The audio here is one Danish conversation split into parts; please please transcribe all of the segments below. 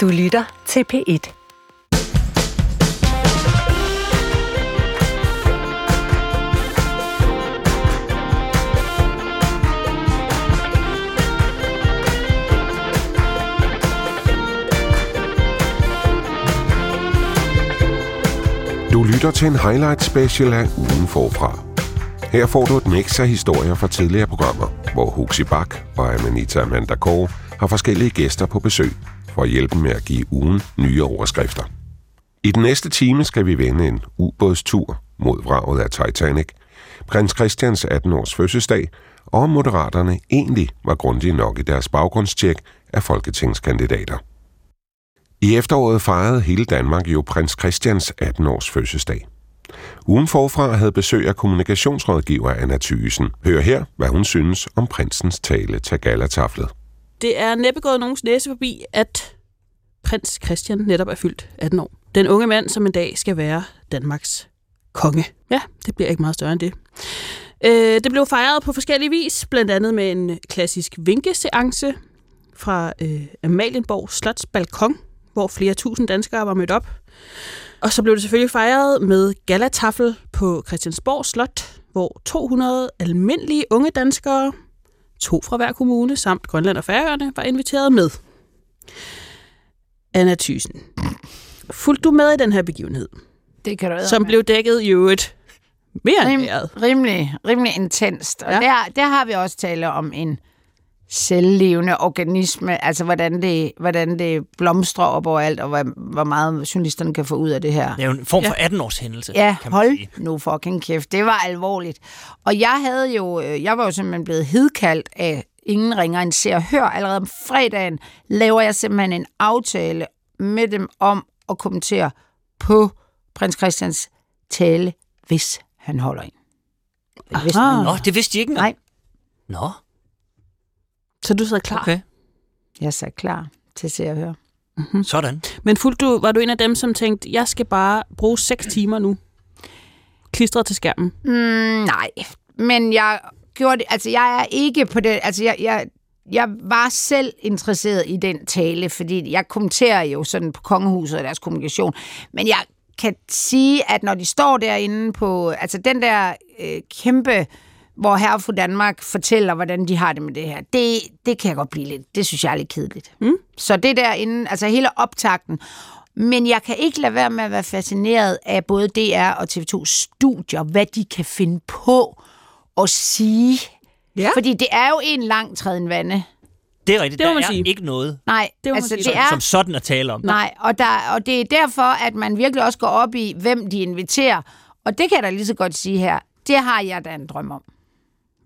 Du lytter til P1. Du lytter til en highlight special af ugen forfra. Her får du et mix af historier fra tidligere programmer, hvor Huxi Bak og Amanita Amanda Kåre har forskellige gæster på besøg for at hjælpe med at give ugen nye overskrifter. I den næste time skal vi vende en ubådstur mod vraget af Titanic, prins Christians 18-års fødselsdag, og om moderaterne egentlig var grundige nok i deres baggrundstjek af folketingskandidater. I efteråret fejrede hele Danmark jo prins Christians 18-års fødselsdag. Ugen forfra havde besøg af kommunikationsrådgiver Anna Thysen. Hør her, hvad hun synes om prinsens tale til galataflet. Det er næppe gået nogens næse forbi, at prins Christian netop er fyldt 18 år. Den unge mand, som en dag skal være Danmarks konge. Ja, det bliver ikke meget større end det. Øh, det blev fejret på forskellige vis, blandt andet med en klassisk vinkeseance fra øh, Amalienborg Slots balkon, hvor flere tusind danskere var mødt op. Og så blev det selvfølgelig fejret med galataffel på Christiansborg Slot, hvor 200 almindelige unge danskere, to fra hver kommune samt Grønland og Færøerne, var inviteret med. Anna Thysen, fulgte du med i den her begivenhed, Det kan du som blev dækket i øvrigt mere end Rim, vejret? rimelig, rimelig intenst. Og ja. der, der har vi også tale om en selvlevende organisme, altså hvordan det, hvordan det blomstrer op overalt, og hvor, hvor meget journalisterne kan få ud af det her. Det er jo en form for 18-års hændelse, Ja, kan man sige. hold nu fucking kæft. Det var alvorligt. Og jeg havde jo, øh, jeg var jo simpelthen blevet hedkaldt af ingen ringer en ser og hør. Allerede om fredagen laver jeg simpelthen en aftale med dem om at kommentere på prins Christians tale, hvis han holder en. Aha. Nå, det vidste de ikke engang. Nej. Nå, Så du sad klar. okay. jeg er så klar til at se og høre. Sådan. Men fulgte du, var du en af dem, som tænkte, jeg skal bare bruge 6 timer nu, klistret til skærmen? Mm, nej, men jeg gjorde det, altså jeg er ikke på det, altså jeg, jeg, jeg var selv interesseret i den tale, fordi jeg kommenterer jo sådan på kongehuset og deres kommunikation, men jeg kan sige, at når de står derinde på, altså den der øh, kæmpe, hvor herre fru Danmark fortæller, hvordan de har det med det her, det, det kan jeg godt blive lidt, det synes jeg er lidt kedeligt. Mm. Så det derinde, altså hele optakten, men jeg kan ikke lade være med at være fascineret af både DR og TV2 studier, hvad de kan finde på at sige. Ja. Fordi det er jo en lang træden vande. Det er rigtigt. Det må der man er sige. ikke noget, Nej, Det må man altså sige. det Som- er... som sådan at tale om. Nej, og, der, og det er derfor, at man virkelig også går op i, hvem de inviterer. Og det kan jeg da lige så godt sige her. Det har jeg da en drøm om.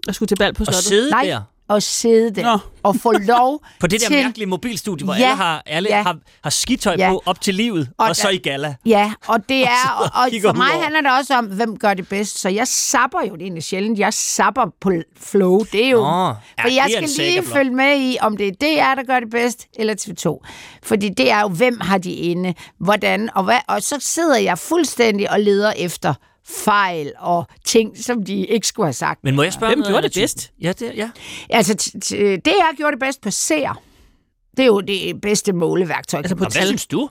Jeg skulle til bal på Og slottet. sidde Nej, der at sidde der Nå. og få lov på det der til... mærkelige mobilstudie, hvor Ja, alle, har, alle ja. har, har skitøj Ja. på op til livet, og, Og og så der- i gala. Ja, og det er, og, og kigger for mig over. handler det også om, hvem gør det bedst. Så jeg sapper jo, det egentlig sjældent, jeg sapper på flow. Det er jo, Nå, ja, for jeg er skal lige saga-blok. følge med i, om det er DR, der gør det bedst, eller TV2. Fordi det er jo, hvem har de inde, hvordan, og, hvad, og så sidder jeg fuldstændig og leder efter fejl og ting, som de ikke skulle have sagt. Men må jeg spørge Hvem gjorde det bedst? Ja, det, ja. Altså, t- t- DR gjorde det bedst på seer. Det er jo det bedste måleværktøj. Altså på hvad synes du?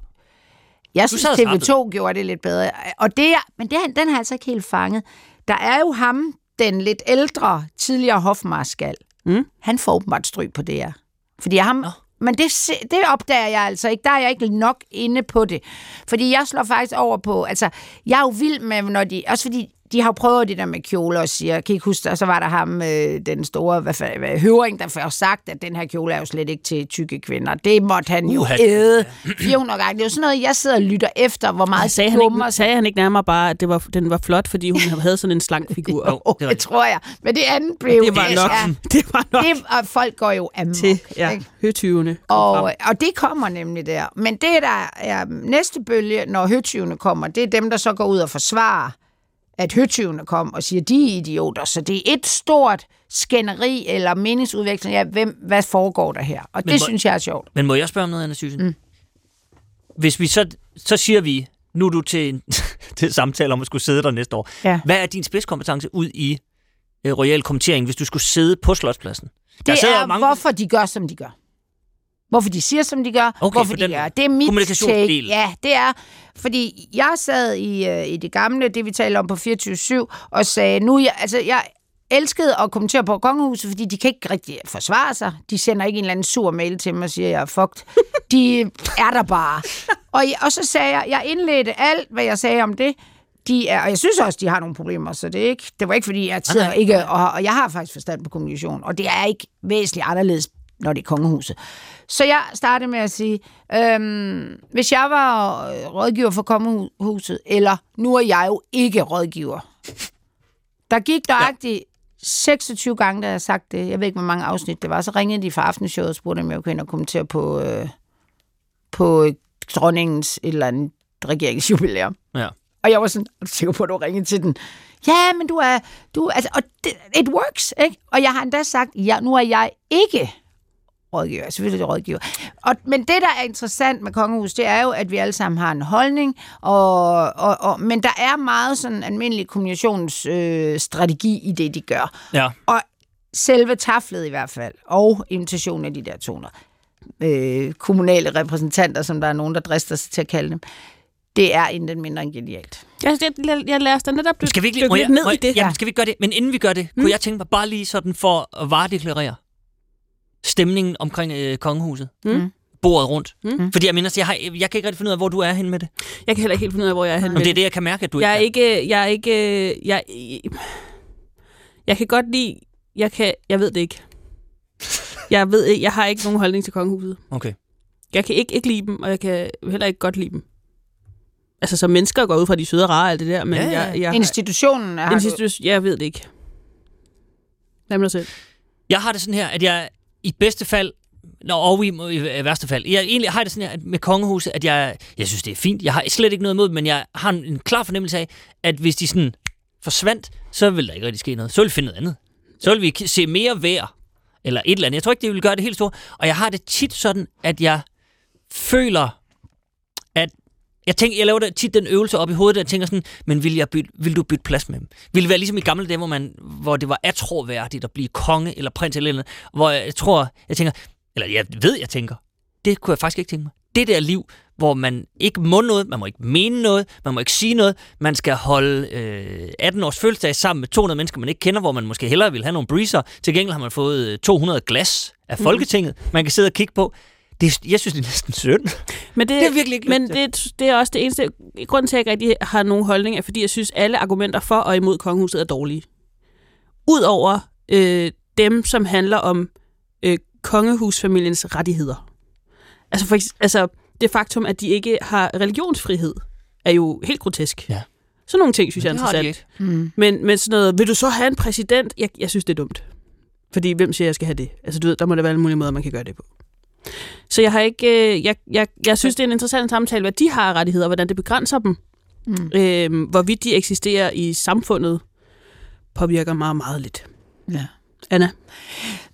Jeg synes, sad og TV2 gjorde det lidt bedre. Og det er, men det, den har jeg altså ikke helt fanget. Der er jo ham, den lidt ældre, tidligere hofmarskal. Mm. Han får åbenbart stryg på det her. Fordi ham men det, det opdager jeg altså ikke. Der er jeg ikke nok inde på det. Fordi jeg slår faktisk over på... Altså, jeg er jo vild med, når de... Også fordi de har prøvet det der med kjoler og siger, kan I ikke huske? Og så var der ham, øh, den store hvad, hvad, høring, der først sagt, at den her kjole er jo slet ikke til tykke kvinder. Det måtte han jo Uha. æde 400 gange. Det er jo sådan noget, jeg sidder og lytter efter, hvor meget Sagde han, ikke, sagde han ikke nærmere bare, at det var, den var flot, fordi hun havde sådan en slank figur? Jo, Oh, det det tror jeg. Men det andet blev... Det var nok, Ja, det var nok det, og folk går jo amok. til ja, høtyvene. Og, og det kommer nemlig der. Men det, der er næste bølge, når høtyvene kommer, det er dem, der så går ud og forsvarer, at høtyvene kom og siger, de er idioter. Så det er et stort skænderi eller meningsudveksling af, hvem, hvad foregår der her. Og det hvor- synes jeg er sjovt. Men må jeg spørge om noget, Anna Thyssen? Mm. Hvis vi så, så siger vi, nu er du til, til samtale om at skulle sidde der næste år. Ja. Hvad er din spidskompetence ud i øh, royal kommentering, hvis du skulle sidde på Slotspladsen? Det sidder er, mange- hvorfor de gør, som de gør. Hvorfor de siger, som de gør. Okay, hvorfor de gør. Det er mit take. Ja, det er, fordi jeg sad i, øh, i det gamle, det vi talte om på 24-7, og sagde, nu, jeg, altså, jeg elskede at kommentere på kongehuset, fordi de kan ikke rigtig forsvare sig. De sender ikke en eller anden sur mail til mig og siger, jeg er fucked. De er der bare. Og, og så sagde jeg, jeg indledte alt, hvad jeg sagde om det. De er, og jeg synes også, de har nogle problemer, så det, er ikke, det var ikke, fordi jeg sidder ikke, og, og jeg har faktisk forstand på kommunikation, og det er ikke væsentligt anderledes, når det er kongehuset. Så jeg startede med at sige, øhm, hvis jeg var øh, rådgiver for kongehuset, eller nu er jeg jo ikke rådgiver, der gik nøjagtigt ja. 26 gange, da jeg sagt det. Jeg ved ikke, hvor mange afsnit det var. Så ringede de fra aftenshowet og spurgte, om jeg kunne ind og kommentere på, øh, på øh, dronningens et eller andet regeringsjubilæum. Ja. Og jeg var sådan, er du sikker på, at du ringede til den? Ja, men du er... Du, altså, og det, it works, ikke? Og jeg har endda sagt, ja, nu er jeg ikke rådgiver. Er selvfølgelig rådgiver. Og, men det, der er interessant med kongehus, det er jo, at vi alle sammen har en holdning, og, og, og, men der er meget sådan almindelig kommunikationsstrategi øh, i det, de gør. Ja. Og selve taflet i hvert fald, og invitationen af de der 200 øh, kommunale repræsentanter, som der er nogen, der drister sig til at kalde dem, det er inden mindre end genialt. Jeg, jeg, jeg, lader os da netop dykke må jeg, ned i det. Jamen, skal vi gøre det? Men inden vi gør det, mm. kunne jeg tænke mig bare lige sådan for at varedeklarere stemningen omkring øh, kongehuset. Mm. Bordet rundt. Mm. Fordi jeg mener, jeg, har, jeg kan ikke rigtig finde ud af, hvor du er henne med det. Jeg kan heller ikke helt finde ud af, hvor jeg er henne. Men det er det, jeg kan mærke, at du jeg er ikke ikke, jeg er ikke, jeg, jeg kan godt lide, jeg kan, jeg ved det ikke. Jeg ved ikke, jeg har ikke nogen holdning til kongehuset. Okay. Jeg kan ikke, ikke lide dem, og jeg kan heller ikke godt lide dem. Altså, som mennesker går ud fra, de søde og rare og alt det der, men Ja, ja. jeg, jeg, Institutionen er... institu- jeg ved det ikke. Hvad med dig selv? Jeg har det sådan her, at jeg i bedste fald, Nå, og i, i værste fald. Jeg egentlig har det sådan her med kongehuset, at jeg, jeg synes, det er fint. Jeg har slet ikke noget imod men jeg har en, en klar fornemmelse af, at hvis de sådan forsvandt, så ville der ikke rigtig ske noget. Så ville vi finde noget andet. Så ville vi se mere vejr, eller et eller andet. Jeg tror ikke, det vil gøre det helt stort. Og jeg har det tit sådan, at jeg føler, jeg, tænker, jeg laver da tit den øvelse op i hovedet, jeg tænker sådan, men vil, jeg bytte, vil du bytte plads med dem? Vil det være ligesom i gamle dage, hvor, man, hvor det var atroværdigt at blive konge eller prins eller noget, hvor jeg tror, jeg tænker, eller jeg ved, jeg tænker, det kunne jeg faktisk ikke tænke mig. Det der liv, hvor man ikke må noget, man må ikke mene noget, man må ikke sige noget, man skal holde øh, 18 års fødselsdag sammen med 200 mennesker, man ikke kender, hvor man måske hellere vil have nogle breezer. Til gengæld har man fået øh, 200 glas af Folketinget, man kan sidde og kigge på. Det, jeg synes, det er næsten synd. Men det, Det er virkelig ikke Men det, det er også det eneste grund til, at jeg ikke rigtig har nogen holdning, er, fordi jeg synes, alle argumenter for og imod kongehuset er dårlige. Udover øh, dem, som handler om øh, kongehusfamiliens rettigheder. Altså, for, altså det faktum, at de ikke har religionsfrihed, er jo helt grotesk. Ja. Sådan nogle ting, synes jeg er interessant. Mm. Men, men sådan noget, vil du så have en præsident? Jeg, jeg synes, det er dumt. Fordi hvem siger, jeg skal have det? Altså, du ved, der må der være alle mulige måder, man kan gøre det på. Så jeg har ikke, øh, jeg, jeg, jeg synes, det er en interessant samtale, hvad de har af rettigheder, og hvordan det begrænser dem. Mm. Øh, hvorvidt de eksisterer i samfundet, påvirker meget, meget lidt. Ja. Anna?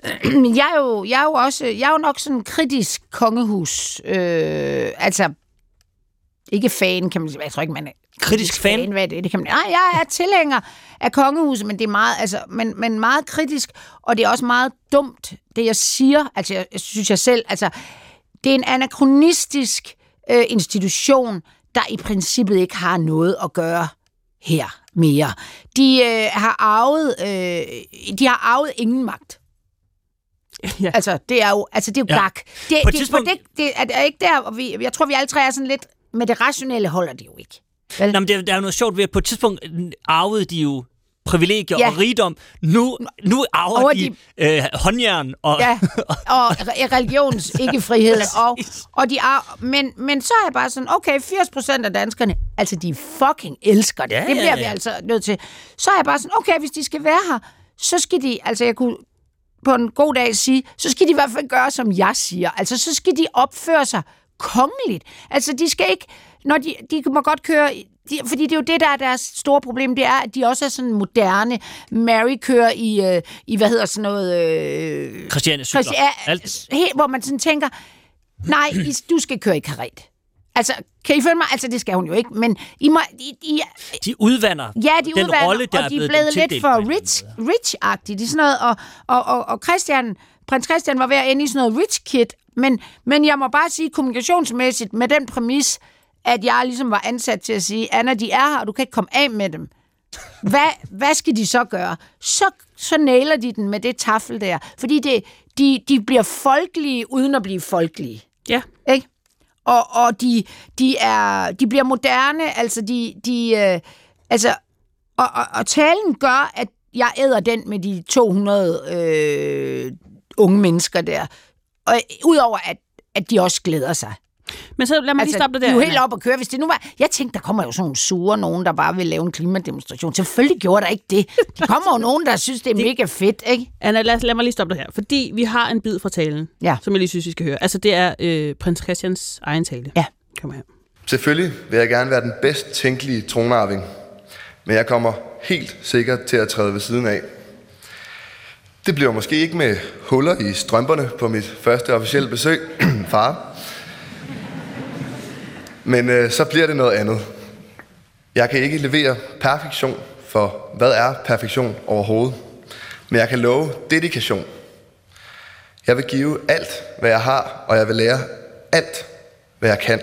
Jeg er jo, jeg er jo også, jeg er jo nok sådan en kritisk kongehus. Øh, altså, ikke fan, kan man sige. Jeg tror ikke, man er Kritisk fan? Hvad er det? det kan man, nej, jeg er tilhænger af kongehuset, men det er meget, altså, men, men meget kritisk, og det er også meget dumt, det jeg siger. Altså, jeg, jeg synes jeg selv, altså, det er en anachronistisk øh, institution, der i princippet ikke har noget at gøre her mere. De øh, har arvet, øh, de har arvet ingen magt. Ja. Altså, det er jo, altså, det er jo Ja. gak. Det, På et det, tidspunkt- det, det, er, er ikke der, hvor vi, jeg tror, vi alle tre er sådan lidt, med det rationelle holder det jo ikke. Vel? Nå, men det, der er jo noget sjovt ved, at på et tidspunkt arvede de jo privilegier Ja. og rigdom. Nu, nu arver Over de, øh, håndjern og... Ja, og re- religions ikke frihed. og, og de er, men, men så er jeg bare sådan, okay, 80% af danskerne, altså de fucking elsker det. Ja, det ja, bliver vi ja. altså nødt til. Så er jeg bare sådan, okay, hvis de skal være her, så skal de, altså jeg kunne på en god dag sige, så skal de i hvert fald gøre, som jeg siger. Altså, så skal de opføre sig kongeligt. Altså, de skal ikke, når de, de må godt køre, de, fordi det er jo det, der er deres store problem, det er, at de også er sådan moderne. Mary kører i, øh, i hvad hedder sådan noget... Øh, Christiane cykler. Christi- ja, Alt. helt, hvor man sådan tænker, nej, I- du skal køre i karet. Altså, kan I følge mig? Altså, det skal hun jo ikke, men I må... I, I, De udvander Ja, de den udvander, rolle, der og de er blevet lidt tildelt for rich, rich-agtige. Det er sådan noget, og, og, og, og Christian, prins Christian var ved at ende i sådan noget rich kid, men, men jeg må bare sige kommunikationsmæssigt med den præmis, at jeg ligesom var ansat til at sige, Anna, de er her, og du kan ikke komme af med dem. Hvad, hvad skal de så gøre? Så, så nailer de den med det tafel der. Fordi det, de, de bliver folkelige, uden at blive folkelige. Ja. Ikke? Og, og de, de, er, de bliver moderne, altså de, de øh, altså, og, og, og talen gør, at jeg æder den med de 200 øh, unge mennesker der. Og udover at, at de også glæder sig. Men så lad mig lige stoppe dig de der. er jo helt op at køre. Hvis det nu var... Jeg tænkte, der kommer jo sådan nogle sure nogen, der bare vil lave en klimademonstration. Selvfølgelig gjorde der ikke det. Der kommer jo nogen, der synes, det er mega fedt, ikke? Anna, lad, lad mig lige stoppe dig her. Fordi vi har en bid fra talen, Ja. som jeg lige synes, vi skal høre. Altså, det er øh, prins Christians egen tale. Ja. Kom her. Selvfølgelig vil jeg gerne være den bedst tænkelige tronarving, men jeg kommer helt sikkert til at træde ved siden af. Det bliver måske ikke med huller i strømperne på mit første officielle besøg, far. Men øh, så bliver det noget andet. Jeg kan ikke levere perfektion, for hvad er perfektion overhovedet? Men jeg kan love dedikation. Jeg vil give alt, hvad jeg har, og jeg vil lære alt, hvad jeg kan.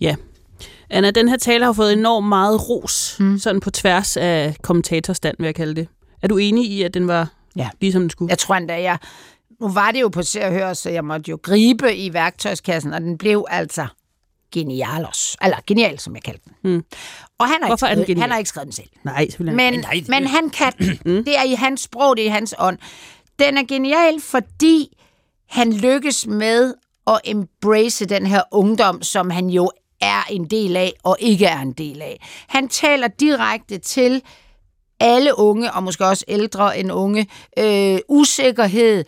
Ja. Anna, den her tale har fået enormt meget ros, mm. sådan på tværs af kommentatorstand, vil jeg kalde det. Er du enig i, at den var Ja. ligesom den skulle? Jeg tror endda, jeg... Nu var det jo på se og høre, så jeg måtte jo gribe i værktøjskassen, og den blev altså genialos. Eller genial, som jeg kaldte den. Mm. Og han har, Hvorfor er ikke skrevet, genial? han har ikke skrevet den selv. Nej, selvfølgelig. Men, nej, det- men han kan. Det er i hans sprog, det er i hans ånd. Den er genial, fordi han lykkes med at embrace den her ungdom, som han jo er en del af og ikke er en del af. Han taler direkte til alle unge, og måske også ældre end unge, øh, usikkerhed,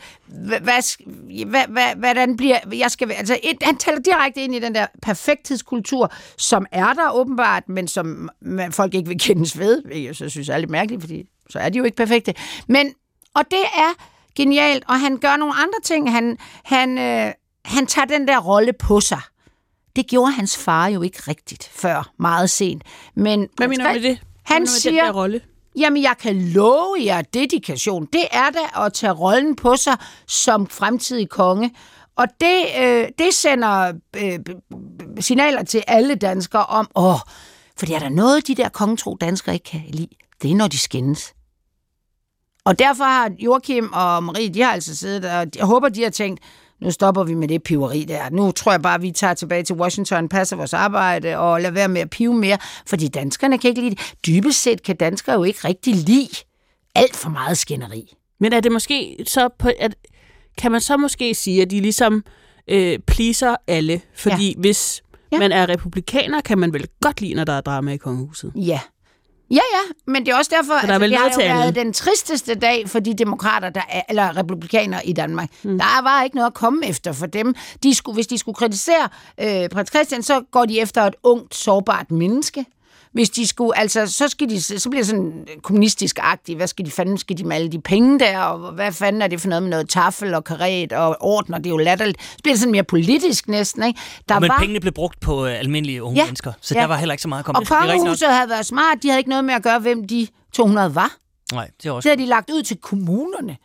hvordan bliver, jeg skal, altså et, han taler direkte ind i den der perfekthedskultur, som er der åbenbart, men som man, folk ikke vil kendes ved, hvilket jeg så synes er lidt mærkeligt, fordi så er de jo ikke perfekte. Men, og det er genialt, og han gør nogle andre ting. Han, han, øh, han tager den der rolle på sig. Det gjorde hans far jo ikke rigtigt før, meget sent. Men Hvad mener du med det? Han siger, Den rolle? Jamen, jeg kan love jer dedikation. Det er da at tage rollen på sig som fremtidig konge. Og det, øh, det sender øh, signaler til alle danskere om, åh, for er der noget, de der kongetro danskere ikke kan lide. Det er, når de skændes. Og derfor har Joachim og Marie, de har altså siddet, og jeg håber, de har tænkt, nu stopper vi med det piveri der. Nu tror jeg bare, vi tager tilbage til Washington, passer vores arbejde og lader være med at pive mere, fordi danskerne kan ikke lide det. Dybest set kan danskere jo ikke rigtig lide alt for meget skænderi. Men er det måske så på, at, kan man så måske sige, at de ligesom øh, pleaser alle? Fordi ja. hvis ja. man er republikaner, kan man vel godt lide, når der er drama i kongehuset. Ja. Ja, ja, men det er også derfor, der er altså, det har jo været den tristeste dag for de demokrater, der er, eller republikanere i Danmark. Mm. Der var ikke noget at komme efter for dem. De skulle, hvis de skulle kritisere øh, prins Christian, så går de efter et ungt, sårbart menneske. Hvis de skulle, altså, så, skal de, så bliver det sådan kommunistisk-agtigt. Hvad skal de fanden, skal de med alle de penge der? Og hvad fanden er det for noget med noget tafel og karet og ordner? Det er jo latterligt. Så bliver det sådan mere politisk næsten, ikke? Der Men var, pengene blev brugt på øh, almindelige unge Ja, mennesker, så ja. der var heller ikke så meget at komme og kongehuset havde været smart. De havde ikke noget med at gøre, hvem de 200 var. Nej, det er også Det havde de lagt ud til kommunerne.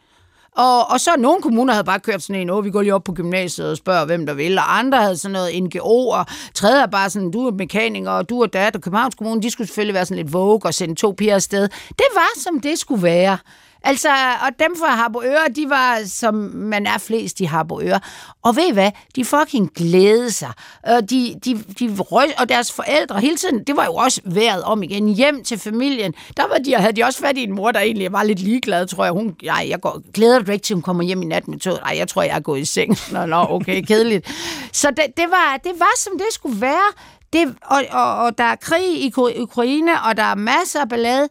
Og, og så nogle kommuner havde bare kørt sådan en, åh, vi går lige op på gymnasiet og spørger, hvem der vil. Og andre havde sådan noget NGO, og tredje er bare sådan, du er mekaniker, og du er dat, og Københavns Kommune, de skulle selvfølgelig være sådan lidt vogue og sende to piger afsted. Det var, som det skulle være. Altså, og dem fra Harboøre, de var, som man er flest i Harboøre. Og ved I hvad? De fucking glædede sig. Og, de, de, de røg, og deres forældre hele tiden, det var jo også været om igen, hjem til familien. Der var de, havde de også fat i en mor, der egentlig var lidt ligeglad, tror jeg. Hun, nej, jeg går, glæder du ikke til, hun kommer hjem i nat med toget? Nej, jeg tror, jeg er gået i seng. Nå, nå, okay, kedeligt. Så det, det, var, det var, som det skulle være. Det, og, og, og der er krig i Ukraine, og der er masser af ballade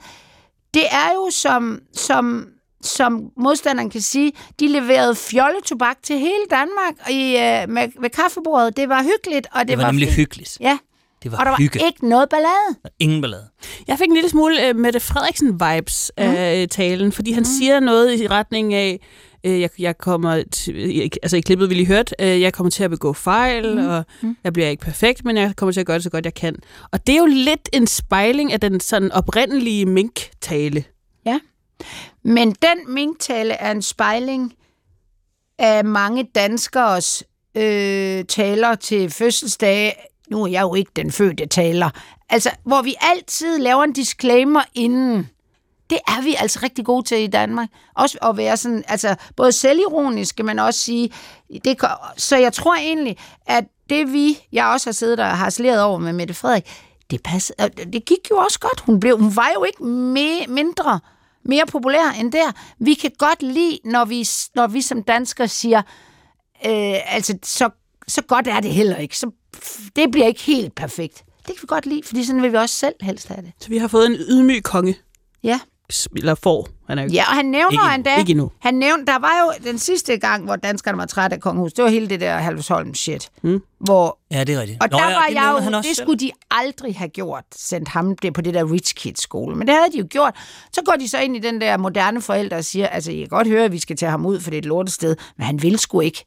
det er jo som, som, som modstanderen kan sige, de leverede fjolletobak til hele Danmark i, øh, med, ved kaffebordet. Det var hyggeligt, og det, Det var nemlig fint. hyggeligt. Ja, Det var, og der var hygge. Mm. ikke noget ballade. Ingen ballade. Jeg fik en lille smule uh, Mette Frederiksen-vibes mm. af talen, fordi han mm. siger noget i retning af, Øh, jeg, jeg kommer til, altså i klippet vil I hørt, øh, jeg kommer til at begå fejl, mm. og jeg bliver ikke perfekt, men jeg kommer til at gøre det så godt jeg kan. Og det er jo lidt en spejling af den sådan oprindelige mink-tale. Ja. Men den minktale er en spejling af mange danskers øh, taler til fødselsdage. Nu er jeg jo ikke den fødte taler. Altså, hvor vi altid laver en disclaimer inden. Det er vi altså rigtig gode til i Danmark. Også at være sådan, altså både selvironiske, men også sige, det, så jeg tror egentlig, at det vi, jeg også har siddet og har over med Mette Frederik, det, pass, det gik jo også godt. Hun, blev, hun var jo ikke me, mindre, mere populær end der. Vi kan godt lide, når vi, når vi som danskere siger, øh, altså så, så godt er det heller ikke. Så, det bliver ikke helt perfekt. Det kan vi godt lide, fordi sådan vil vi også selv helst have det. Så vi har fået en ydmyg konge. Ja. Eller får. Han er jo Ja, og han nævner Ikke endda... Ikke endnu. Han nævnte, der var jo den sidste gang, hvor danskerne var trætte af kongehus. Det var hele det der Halvsholm shit. Mm. Hvor, Ja, det er rigtigt. og Nå, der ja, var det jeg jo, han også det selv. skulle de aldrig have gjort, sendt ham det på det der Rich Kids skole. Men det havde de jo gjort. Så går de så ind i den der moderne forældre og siger, altså, jeg kan godt høre, at vi skal tage ham ud, for det er et lortested, men han vil sgu ikke.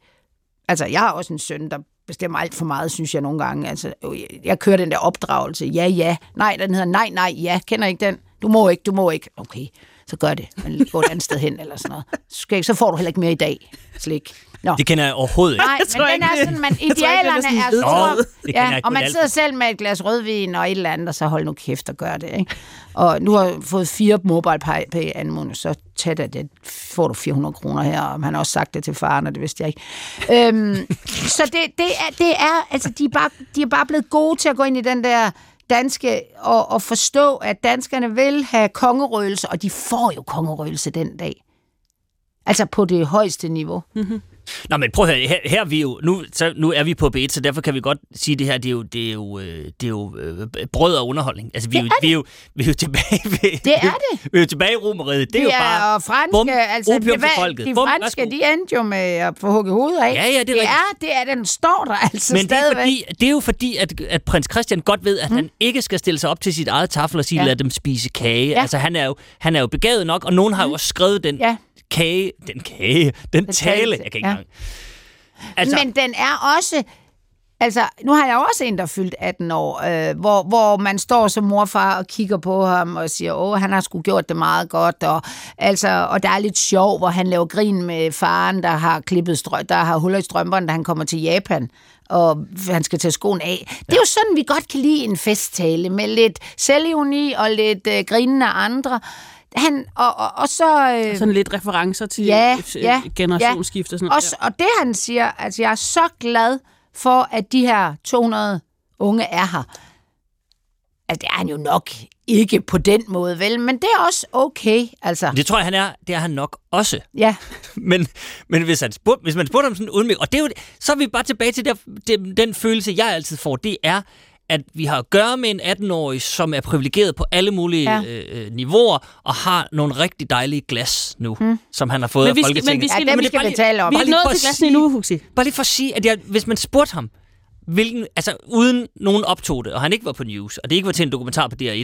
Altså, jeg har også en søn, der bestemmer alt for meget, synes jeg nogle gange. Altså, jeg, jeg kører den der opdragelse. Ja, ja. Nej, den hedder nej, nej, ja. Kender ikke den? Du må ikke, du må ikke. Okay, så gør det. Men gå et andet sted hen eller sådan noget. Så, skal, ikke- så får du heller ikke mere i dag. Slik. Nå. Det kender jeg overhovedet ikke. Nej, men tror den ikke, er sådan, man, jeg tror ikke, er idealerne sådan er store. Ja, jeg og man sidder selv med et glas rødvin og et eller andet, og så hold nu kæft og gør det. Ikke? Og nu har jeg fået fire mobile pay, anmodninger, så tæt er det, får du 400 kroner her, og han har også sagt det til faren, og det vidste jeg ikke. Øhm, så det, det, er, det er, altså de er, bare, de er bare blevet gode til at gå ind i den der danske, og, og forstå, at danskerne vil have kongerøgelse, og de får jo kongerøgelse den dag. Altså på det højeste niveau. Mhm. Nå, men prøv at høre, her, her er vi jo, nu, så, nu er vi på B1, så derfor kan vi godt sige det her, det er jo, det er jo, øh, det er jo øh, brød og underholdning. Altså, vi er, jo, vi, er jo, vi er jo tilbage ved, Det er det. Vi er jo tilbage i romeriet. Det er jo Ja, bare, og franske, bum, altså, opium det, var- folket. de Bum, franske, værsgo. de endte jo med at få hugget hovedet af. Ja, ja, det er det rigtigt. er, det er, den står der altså Men det er, stadigvæk. fordi, det er jo fordi, at, at prins Christian godt ved, at mm. han ikke skal stille sig op til sit eget tafel og sige, Ja. lad dem spise kage. Ja. Altså, han er, jo, han er jo begavet nok, og nogen har jo også skrevet den Ja. Kage, den kage, den tale, tale, jeg kan ikke ja. engang. Altså, Men den er også... Altså, nu har jeg også en, der er fyldt 18 år, øh, hvor, hvor man står som morfar og kigger på ham og siger, åh, han har sgu gjort det meget godt, og, altså, og der er lidt sjov, hvor han laver grin med faren, der har klippet strø, der har huller i strømperne, da han kommer til Japan, og han skal tage skoen af. Ja. Det er jo sådan, vi godt kan lide en festtale, med lidt selvironi og lidt øh, grinende andre. Han, og, og, og så... Øh, Sådan lidt referencer til Ja, øh, ja, generationsskift og sådan noget. Også, og det han siger, altså jeg er så glad for, at de her 200 unge er her. Altså det er han jo nok ikke på den måde, vel? Men det er også okay, altså. det tror jeg, han er, det er han nok også. Ja, Men, men hvis, han spurg, hvis man spurgte ham sådan uden og det er jo, så er vi bare tilbage til der, det, den følelse, jeg altid får, det er, at vi har at gøre med en 18-årig, som er privilegeret på alle mulige Ja. øh, niveauer, og har nogle rigtig dejlige glas nu, hmm. som han har fået Men af vi skal- Folketinget. men vi skal- ja dem det er skal bare vi lige- tale om. Vi er bare lige nået for at til glassen sige- endnu, Huxi. Bare lige for at sige, at jeg, hvis man spurgte ham, hvilken, altså uden nogen optog det, og han ikke var på news, og det ikke var til en dokumentar på DR1,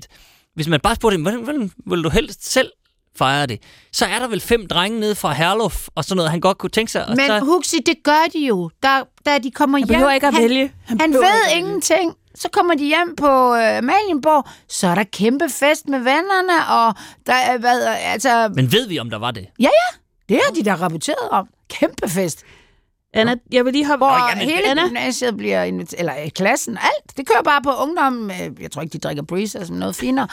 hvis man bare spurgte ham, hvordan, hvordan vil du helst selv fejre det, så er der vel fem drenge nede fra Herluf, og sådan noget, han godt kunne tænke sig. Og men så, Huxi, det gør de jo, da, da de kommer Han hjem. ikke at han, vælge. Han, Han ved ikke at vælge. ingenting. Så kommer de hjem på øh, Amalienborg, så er der kæmpe fest med vennerne, og der er, hvad, altså, men ved vi, om der var det? ja, ja, det har de da rapporteret om. Kæmpe fest. Anna, jeg vil lige hoppe... Hvor oh, hele Anna, gymnasiet bliver inviteret, eller øh, klassen, alt. Det kører bare på ungdom. øh, Jeg tror ikke, de drikker breeze som noget finere.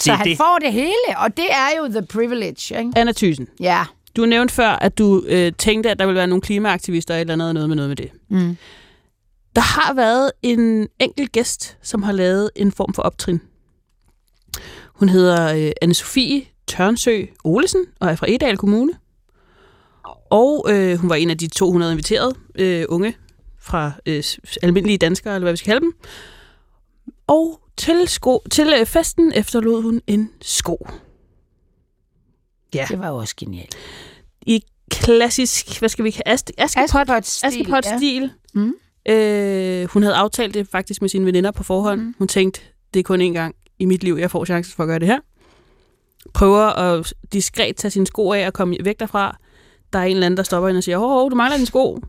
Så Det han det. får det hele, og det er jo the privilege, ikke? Anna Thysen, Ja. du nævnte før, at du øh, tænkte, at der ville være nogle klimaaktivister eller noget, noget med noget med det. Mm. Der har været en enkelt gæst, som har lavet en form for optrin. Hun hedder øh, Anne-Sophie Tørnsø Olesen og er fra Edal Kommune. Og øh, hun var en af de 200 inviterede øh, unge fra øh, almindelige danskere, eller hvad vi skal kalde dem. Og til, sko, til øh, festen efterlod hun en sko. Ja. Det var jo også genialt. I klassisk, hvad skal vi kalde, Ask, Askepot, Askepot-stil, Askepot-stil. Ja. Mm. Øh, hun havde aftalt det faktisk med sine veninder på forhånd. Mm. Hun tænkte, det er kun én gang i mit liv, jeg får chancen for at gøre det her. Prøver at diskret tage sine sko af og komme væk derfra. der er en eller anden, der stopper hende og siger, åh, du mangler din sko.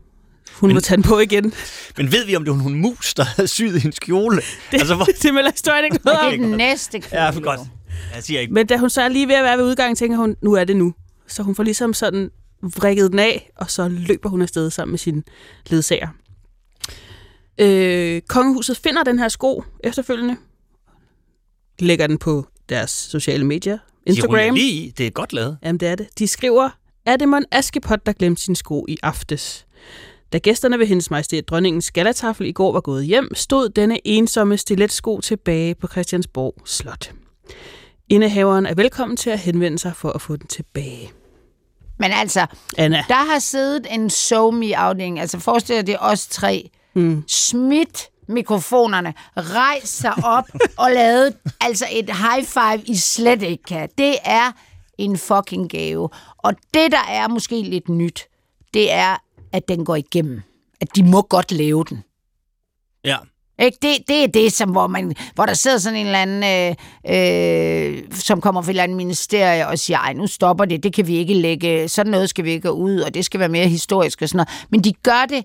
Hun Men... må tage den på igen. Men ved vi, om det var en mus, der havde syet hendes kjole? Det, altså, hvor... det melder historien ikke noget Det om. er den næste Ja, for godt. Jeg siger ikke. Men da hun så er lige ved at være ved udgangen, tænker hun, nu er det nu. Så hun får ligesom sådan vrikket den af, og så løber hun afsted sammen med sin ledsager. Øh, kongehuset finder den her sko efterfølgende, lægger den på deres sociale medier, De Instagram. lige i. Det er godt lavet. Jamen, det er det. De skriver, er det Mon Askepot, der glemte sin sko i aftes? Da gæsterne ved hendes majestæt dronningens galatafel i går var gået hjem, stod denne ensomme stiletsko tilbage på Christiansborg Slot. Indehaveren er velkommen til at henvende sig for at få den tilbage. Men altså, Anna. der har siddet en SoMe-afdeling, altså forestil dig, det er os tre, mm. smidt mikrofonerne, rejst sig op og lavet altså et high five, I slet ikke kan. Det er en fucking gave. Og det, der er måske lidt nyt, det er, at den går igennem. At de må godt lave den. Ja. Ikke? Det, det er det, som, hvor, man, hvor der sidder sådan en eller anden, øh, øh, som kommer fra et eller andet ministerie og siger, ej, nu stopper det, det kan vi ikke lægge, sådan noget skal vi ikke gå ud, og det skal være mere historisk og sådan noget. Men de gør det,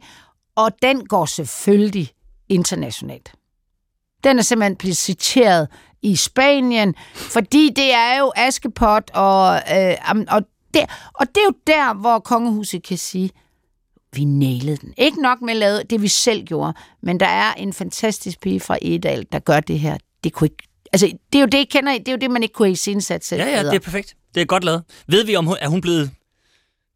og den går selvfølgelig internationalt. Den er simpelthen blevet citeret i Spanien, fordi det er jo Askepot, og, øh, og, det, og det er jo der, hvor kongehuset kan sige, vi nailede den. Ikke nok med at lave det, vi selv gjorde, men der er en fantastisk pige fra Edal, der gør det her. Det kunne ikke... Altså, det er jo det, kender I? Det er jo det, man ikke kunne have sindsat selv. Ja, ja, det er perfekt. Det er godt lavet. Ved vi, om hun, er hun blevet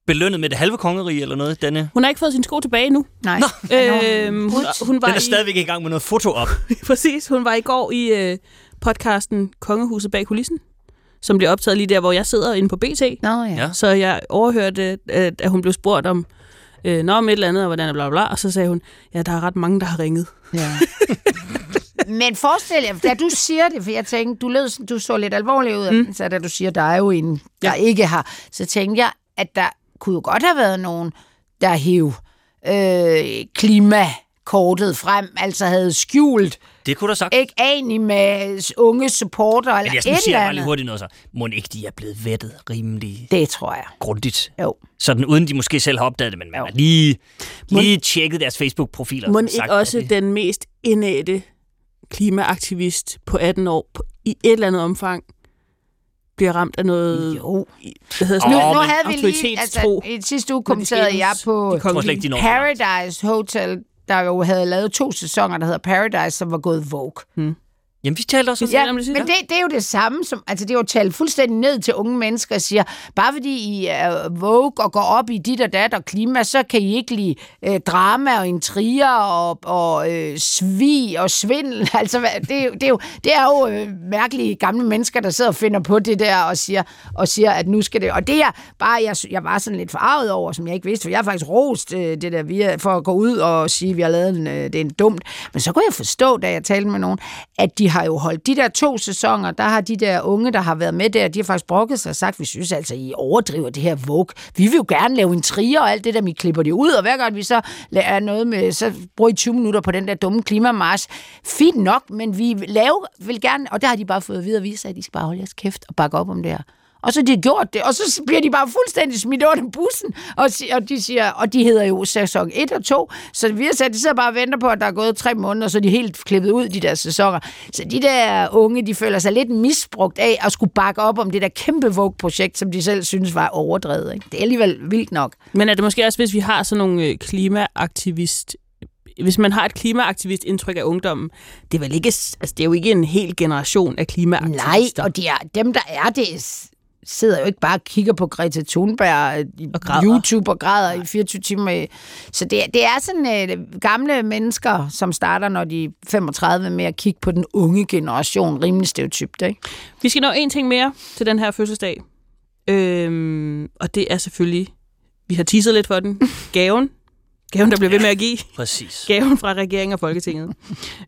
belønnet med det halve kongerige eller noget? Denne? Hun har ikke fået sin sko tilbage nu. Nej. Øhm, hun, hun var Den er i, stadigvæk i gang med noget foto op. præcis, hun var i går i øh, podcasten Kongehuset bag kulissen, som blev optaget lige der, hvor jeg sidder inde på BT. Nå ja. Ja. Så jeg overhørte, at, at hun blev spurgt om, øh, nå, om et eller andet, og hvordan og bla, bla, bla, og så sagde hun, ja, der er ret mange, der har ringet. ja. Men forestil jer, da du siger det, for jeg tænkte, du, lød, du så lidt alvorlig ud, mm. så da du siger, der er jo en, der ja. ikke har, så tænkte jeg, at der kunne jo godt have været nogen, der hæv øh, klimakortet frem, altså havde skjult, Det kunne du sagt. ikke anig med unge supporter eller Men jeg et siger eller jeg bare lige andet. hurtigt noget så. Må ikke de er blevet vettet rimelig Det tror jeg. grundigt? Jo. Sådan uden de måske selv har opdaget det, men man har lige, lige tjekket deres Facebook-profiler. Må sagt, ikke også det- den mest indætte klimaaktivist på 18 år på, i et eller andet omfang bliver ramt af noget... Jo. Hvad hedder sådan Nu, noget? nu men havde vi lige, altså, i sidste uge kommenterede jeg på. Paradise Hotel, der jo havde lavet to sæsoner, der hedder Paradise, som var gået Vogue. Jamen, vi talte også Ja, om det men det, det er jo det samme, som, altså det er jo talt fuldstændig ned til unge mennesker og siger, bare fordi I er Vogue og går op i dit og dat og klima, så kan I ikke lide øh, drama og intriger og, og øh, svig og svindel. Altså, det, er jo- det, er jo, det er jo øh, mærkelige gamle mennesker, der sidder og finder på det der og siger, og siger at nu skal det... Og det er bare, jeg, jeg var sådan lidt forarvet over, som jeg ikke vidste, for jeg har faktisk rost øh, det der via, for at gå ud og sige, at vi har lavet en, øh, det er en dumt. Men så kunne jeg forstå, da jeg talte med nogen, at de har jo holdt de der to sæsoner, der har de der unge, der har været med der, de har faktisk brokket sig og sagt, vi synes altså, I overdriver det her Vogue. Vi vil jo gerne lave en trier og alt det der, vi klipper det ud, og hver gang vi så laver noget med, så bruger I 20 minutter på den der dumme klimamars. Fint nok, men vi laver, vil gerne, og der har de bare fået at vide at vise, at de skal bare holde jeres kæft og bakke op om det her. Og så har de gjort det, og så bliver de bare fuldstændig smidt under bussen, og, og de siger, og de hedder jo sæson 1 og 2, så vi har sat, de sidder bare og venter på, at der er gået tre måneder, så er de helt klippet ud, de der sæsoner. Så de der unge, de føler sig lidt misbrugt af at skulle bakke op om det der kæmpe Vogue-projekt, som de selv synes var overdrevet. Ikke? Det er alligevel vildt nok. Men er det måske også, hvis vi har sådan nogle øh, klimaaktivist... Hvis man har et klimaaktivist indtryk af ungdommen, det er vel ikke, altså det er jo ikke en hel generation af Nej, klimaaktivister. og de er, dem, der er det, sidder jo ikke bare og kigger på Greta Thunberg øh, i Og græder. YouTube og græder i 24 timer. Så det, det er sådan øh, gamle mennesker, som starter, når de er 35, med at kigge på den unge generation, rimelig stereotypt, ikke? Vi skal nå en ting mere til den her fødselsdag. Øhm, og det er selvfølgelig, vi har teaset lidt for den, gaven. Gaven, der bliver ved med at give. Præcis. Gaven fra regeringen og Folketinget.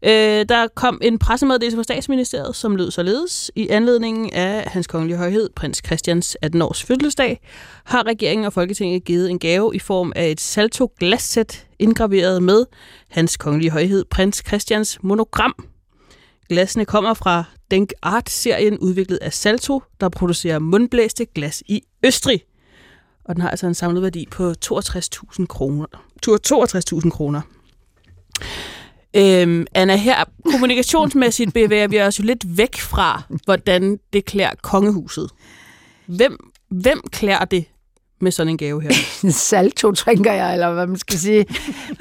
øh, der kom en pressemeddelelse fra statsministeriet, som lød således. I anledningen af hans kongelige højhed, prins Christians 18-års fødselsdag, har regeringen og Folketinget givet en gave i form af et salto glassæt indgraveret med hans kongelige højhed, prins Christians monogram. Glasene kommer fra Denk Art-serien udviklet af Salto, der producerer mundblæste glas i Østrig. Og den har altså en samlet værdi på 62.000 kroner. 62.000 kroner. Øhm, Anna, her kommunikationsmæssigt bevæger vi os jo lidt væk fra, hvordan det klæder kongehuset. Hvem, hvem klæder det med sådan en gave her? Salto, tænker jeg, eller hvad man skal sige.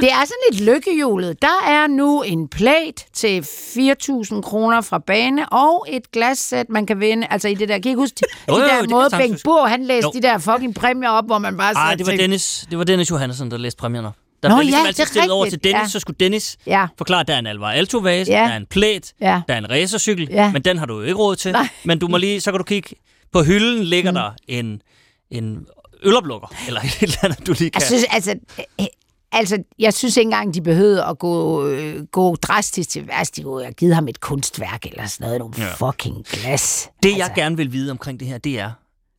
Det er sådan lidt lykkehjulet. Der er nu en plate til 4.000 kroner fra bane, og et glassæt, man kan vinde. Altså i det der, kan I ikke huske, Jo, de jo, der det kan måde, Bengt han læste Jo. de der fucking præmier op, hvor man bare Ej, det var Dennis, det var Dennis Johannesson, der læste præmierne. Der Nå blev ligesom ja, altid stillet over til rigtigt, Dennis, ja. så skulle Dennis Ja. forklare, at der er en Alvar Alto vase, Ja. der er en plæt, Ja. der er en racercykel, Ja. men den har du jo ikke råd til. Nej. Men du må lige, så kan du kigge, på hylden ligger mm. der en, en øloplukker, eller et eller andet, du lige kan. Jeg synes, altså, øh, altså, jeg synes ikke engang, de behøvede at gå, øh, gå drastisk til værst. De kunne have givet ham et kunstværk eller sådan noget. Nogle Ja. fucking glas. det, altså, jeg gerne vil vide omkring det her, det er...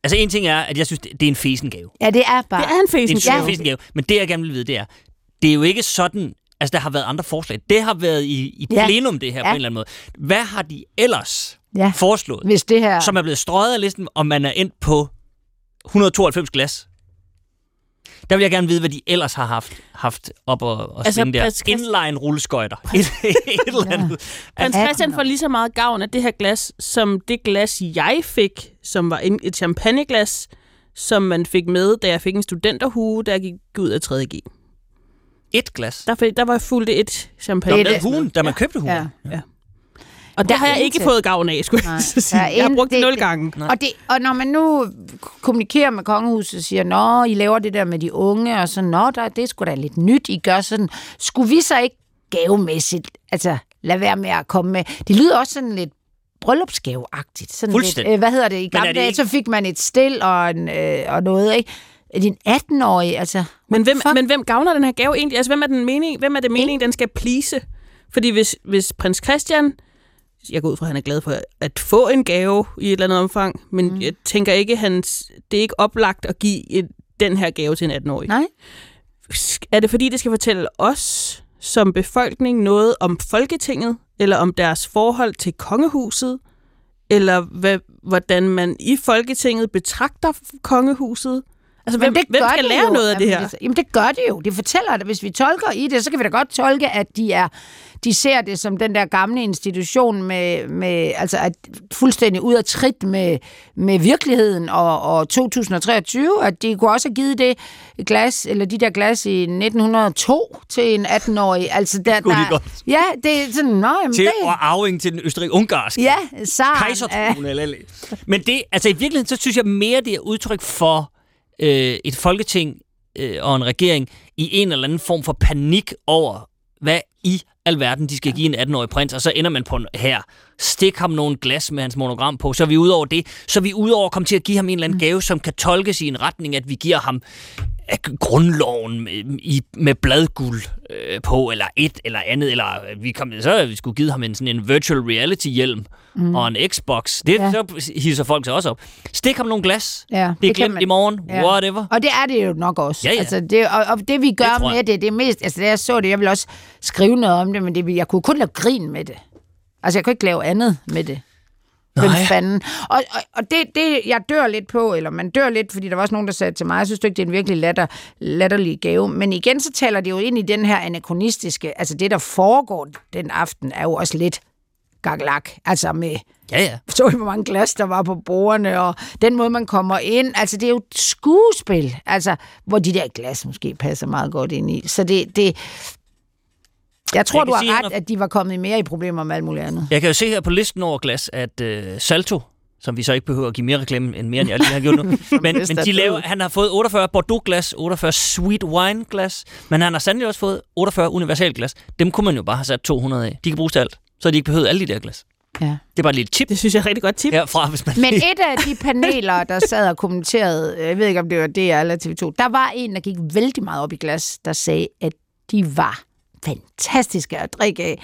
Altså, en ting er, at jeg synes, det er en fesen gave. Ja, det er bare... Det er en Det er en fesen. super Ja. fesen gave. Men det, jeg gerne vil vide, det er, det er jo ikke sådan... Altså, der har været andre forslag. Det har været i, i Ja. plenum, det her, på Ja. en eller anden måde. Hvad har de ellers Ja. foreslået, Hvis det her... som er blevet strøget af listen, og man er endt på 192 glas? Der vil jeg gerne vide, hvad de ellers har haft, haft op og, og Altså, altså, der. Prins Christ- Inline rulleskøjter. Et, et eller andet. Prins Ja. Christian får lige så meget gavn af det her glas, som det glas, jeg fik, som var et champagneglas, som man fik med, da jeg fik en studenterhue, da jeg gik ud af 3.G. Et glas. Der, der var fuldt et champagne. er med hugen, da man købte hugen. Ja. Ja. Og det har jeg ikke fået gavn af, skulle jeg Nej. så sige. Der Jeg har brugt det nul gange. Og, det, og når man nu kommunikerer med kongehuset og siger, nå, I laver det der med de unge, og så, nå, der, det er sgu da lidt nyt, I gør sådan. Skulle vi så ikke gavemæssigt, altså lade være med at komme med? Det lyder også sådan lidt bryllupsgaveagtigt. Sådan Fuldstændig. Lidt, øh, hvad hedder det? I gamle dage, ikke- så fik man et stil og, en, øh, og noget, ikke? Er det en 18-årig, altså... Men hvem, Fuck. men hvem gavner den her gave egentlig? Altså, hvem er, den mening, hvem er det meningen, den skal please? Fordi hvis, hvis prins Christian, jeg går ud fra, at han er glad for at få en gave i et eller andet omfang, men mm. jeg tænker ikke, hans, det er ikke oplagt at give et, den her gave til en 18-årig. Nej. Er det fordi, det skal fortælle os som befolkning noget om Folketinget, eller om deres forhold til kongehuset, eller hvad, hvordan man i Folketinget betragter kongehuset? Altså, hvem, Men det hvem gør skal de lære jo. noget af det Jamen, her? Det, jamen, det gør det jo. Det fortæller det. Hvis vi tolker i det, så kan vi da godt tolke, at de er de ser det som den der gamle institution med, med altså at fuldstændig ud af trit med, med virkeligheden og, og 2023, at de kunne også have givet det glas, eller de der glas i 1902 til en 18-årig. Altså, der, kunne de der, godt. Ja, det er sådan, nå, jamen, Til det, og arving til den østrig-ungarske. ja, Saren, Kejsertrone eller Men det, altså i virkeligheden, så synes jeg mere, det er udtryk for øh, et folketing øh, og en regering i en eller anden form for panik over, hvad i alverden de skal give en 18-årig prins, og så ender man på en- her. Stik ham nogle glas med hans monogram på, så er vi ude over det. Så er vi ude over at komme til at give ham en eller anden gave, som kan tolkes i en retning, at vi giver ham øh, grundloven med, i, med bladguld øh, på, eller et eller andet, eller øh, vi kom, så vi skulle give ham en, sådan en virtual reality hjelm mm. og en Xbox. Det, Ja. Så hisser folk sig også op. Stik ham nogle glas. Ja, det er det glemt i morgen. Ja. Whatever. Og det er det jo nok også. Ja, ja. Altså det, og, og det vi gør Det med det, det er mest... Altså da jeg så det, jeg ville også skrive noget om det, men det, jeg kunne kun lave grin med det. Altså jeg kunne ikke lave andet med det. Hvem fanden? Og, og, og det, det, jeg dør lidt på, eller man dør lidt, fordi der var også nogen, der sagde til mig, jeg synes ikke, det er en virkelig latter, latterlig gave. Men igen, så taler det jo ind i den her anakronistiske, altså det, der foregår den aften, er jo også lidt gaglak. Altså med, Ja, ja. så I, hvor mange glas der var på bordene, og den måde, man kommer ind. Altså, det er jo et skuespil, altså, hvor de der glas måske passer meget godt ind i. Så det... det jeg tror, Jeg du har sige, ret, at de var kommet mere i problemer med alt muligt andet. Jeg kan jo se her på listen over glas, at øh, Salto, som vi så ikke behøver at give mere reklame, end mere end jeg lige har gjort nu. men, men de laver, han har fået 48 Bordeaux-glas, 48 sweet wine-glas, men han har sandelig også fået 48 universal-glas. Dem kunne man jo bare have sat 200 af. De kan bruges til alt, så de ikke behøvede alle de der glas. Ja. Det er bare et lille tip Det synes jeg er et rigtig godt tip. herfra, hvis man Men et af de paneler, der sad og kommenterede, jeg ved ikke, om det var DR eller TV2, der var en, der gik vældig meget op i glas, der sagde, at de var fantastiske at drikke af.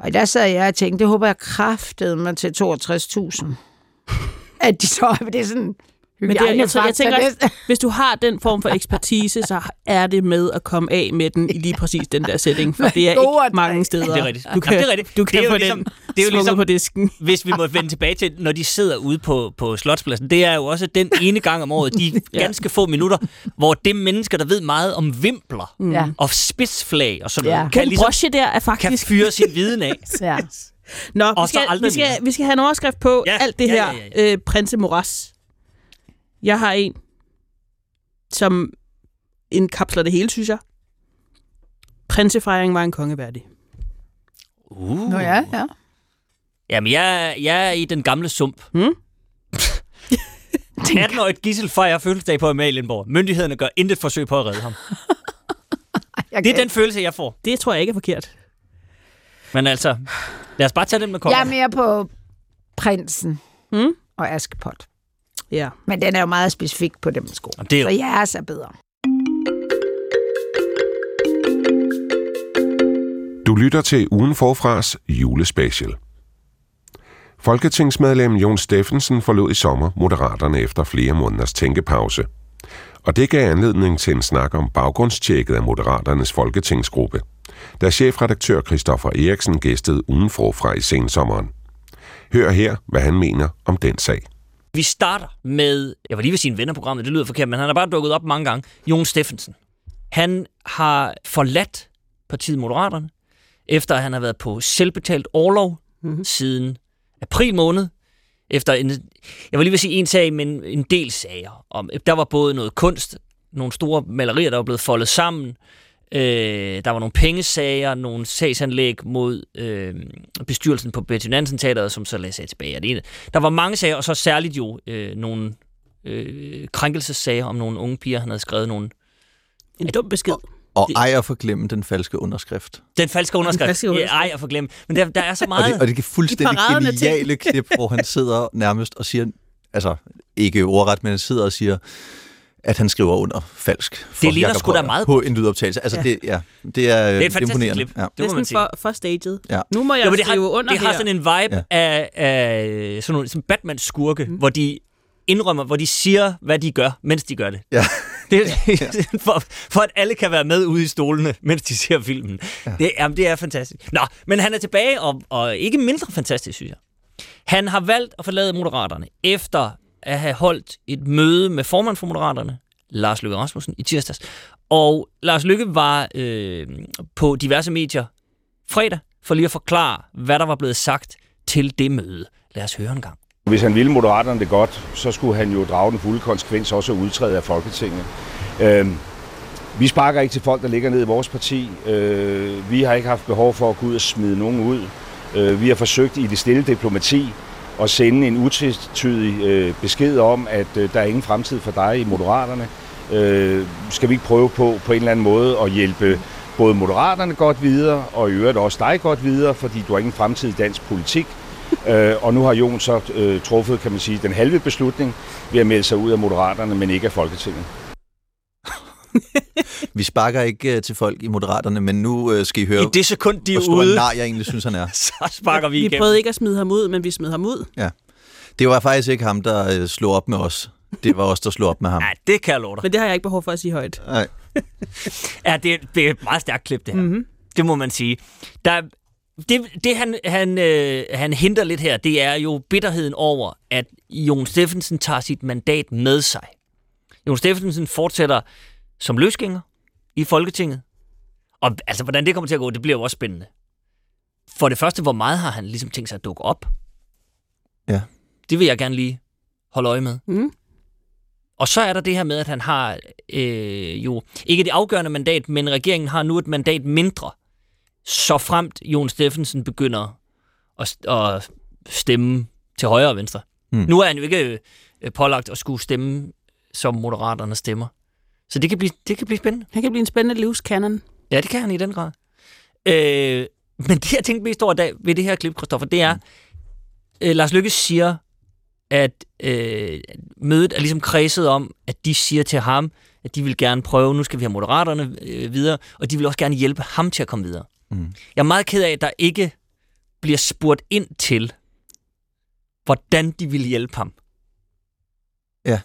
Og der sad jeg og tænkte, det håber jeg kraftede mig til 62.000. At de så, det er sådan, Men det, er- jeg, tror, jeg tænker, at hvis du har den form for ekspertise, så er det med at komme af med den i lige præcis den der setting, for det er ikke mange steder. Det er rigtigt. Du kan, Jamen, det er rigtigt. Du kan Det er jo få ligesom- den det er jo svunget ligesom- på disken. hvis vi må vende tilbage til, når de sidder ude på, på Slotspladsen, det er jo også den ene gang om året, de Ja. ganske få minutter, hvor det mennesker, der ved meget om vimpler Ja. og spidsflag og sådan Ja. noget, Den kan, ligesom, brosje der er kan faktisk... fyre sin viden af. Ja. Nå, vi Og så skal, aldrig vi, skal, vi skal have en overskrift på Ja, alt det ja, her ja, ja, Øh, prinse Moras. Jeg har en, som indkapsler det hele, synes jeg. Prinsefejringen var en kongeværdig. Uh. Nå ja, ja. Jamen, jeg, jeg er i den gamle sump. Hmm? 18-årigt gissel fejrer fødselsdag på Amalienborg. Myndighederne gør intet forsøg på at redde ham. Jeg Det er den følelse, jeg får. Det tror jeg ikke er forkert. Men altså, lad os bare tage den med Jeg kongen. er mere på prinsen Hmm? og Askepot. Ja. Men den er jo meget specifik på dem sko. Jamen, det er jo- Så jeres er bedre. Du lytter til ugen forfras julespecial. Folketingsmedlem Jon Steffensen forlod i sommer Moderaterne efter flere måneders tænkepause. Og det gav anledning til en snak om baggrundstjekket af Moderaternes folketingsgruppe, da chefredaktør Christoffer Eriksen gæstede ugen forfra i sensommeren. Hør her, hvad han mener om den sag. Vi starter med, jeg var lige ved sin vennerprogrammet, det lyder forkert, men han har bare dukket op mange gange. Jon Steffensen. Han har forladt partiet Moderaterne, efter at han har været på selvbetalt overlov mm-hmm. siden april måned. Efter en, jeg var lige ved at sige en sag, men en del sager. Om, der var både noget kunst, nogle store malerier, der var blevet foldet sammen. Øh, der var nogle pengesager, nogle sagsanlæg mod øh, bestyrelsen på Betty Nansen Teateret, som så lagde sig tilbage. Det ene. Der var mange sager, og så særligt jo øh, nogle øh, krænkelsessager om nogle unge piger, han havde skrevet nogle. En dum besked. Og ej at forglemme den falske underskrift. Den falske underskrift. falske underskrift. Ja, ej, jeg får glemme. Men der, der er så Og meget... det, og det er fuldstændig ting. geniale klip, hvor han sidder nærmest og siger, altså ikke ordret, men han sidder og siger, at han skriver under falsk. For Det ligner sgu da meget- På en lydoptagelse. Altså, Ja. det, ja, det er, det er et fantastisk imponerende. klip. Ja. Det må man Næsten sige. for, for staged. Ja. Nu må jeg Jo, det skrive har, under det har her. sådan en vibe Ja. af, af sådan nogle sådan Batman-skurke, mm. hvor de indrømmer, hvor de siger, hvad de gør, mens de gør det. Ja. Det er for, for at alle kan være med ude i stolene, mens de ser filmen. Ja. Det, jamen, det er fantastisk. Nå, men han er tilbage, og, og ikke mindre fantastisk, synes jeg. Han har valgt at forlade Moderaterne, efter at have holdt et møde med formand for Moderaterne, Lars Løkke Rasmussen, i tirsdags. Og Lars Løkke var øh, på diverse medier fredag, for lige at forklare, hvad der var blevet sagt til det møde. Lad os høre en gang. Hvis han ville Moderaterne det godt, så skulle han jo drage den fulde konsekvens også at udtræde af Folketinget. Øh, vi sparker ikke til folk, der ligger ned i vores parti. Øh, vi har ikke haft behov for at gå ud og smide nogen ud. Øh, vi har forsøgt i det stille diplomati at sende en utvetydig øh, besked om, at øh, der er ingen fremtid for dig i Moderaterne. Øh, skal vi ikke prøve på på en eller anden måde at hjælpe både Moderaterne godt videre, og i øvrigt også dig godt videre, fordi du har ingen fremtid i dansk politik. Øh, og nu har Jon så øh, truffet, kan man sige, den halve beslutning ved at melde sig ud af Moderaterne, men ikke af Folketinget. Vi sparker ikke uh, til folk i Moderaterne, men nu uh, skal I høre, I det sekund, de hvor er stor ude, nar jeg egentlig synes, han er. så sparker vi Vi igennem. prøvede ikke at smide ham ud, men vi smed ham ud. Det var faktisk ikke ham, der uh, slog op med os. Det var os, der slog op med ham. Ja, det kan jeg love dig. Men det har jeg ikke behov for at sige højt. Nej. Ja, det, det er et meget stærkt klip, det her. Mm-hmm. Det må man sige. Der, det, det han, han, øh, han henter lidt her, det er jo bitterheden over, at Jon Steffensen tager sit mandat med sig. Jon Steffensen fortsætter som løsgænger i Folketinget. Og altså, hvordan det kommer til at gå, det bliver jo også spændende. For det første, hvor meget har han ligesom tænkt sig at dukke op? Ja. Det vil jeg gerne lige holde øje med. Mm. Og så er der det her med, at han har øh, jo ikke det afgørende mandat, men regeringen har nu et mandat mindre, så fremt Jon Steffensen begynder at, at stemme til højre og venstre. Mm. Nu er han jo ikke øh, pålagt at skulle stemme, som moderaterne stemmer. Så det kan blive, det kan blive spændende. Han kan blive en spændende livscanon. Ja, det kan han i den grad. Øh, men det, jeg tænkte mest over dag ved det her klip, Christoffer, det er, øh, Lars Lykke siger, at øh, mødet er ligesom kredset om, at de siger til ham, at de vil gerne prøve, nu skal vi have moderaterne øh, videre, og de vil også gerne hjælpe ham til at komme videre. Mm. Jeg er meget ked af, at der ikke bliver spurgt ind til, hvordan de vil hjælpe ham. Ja.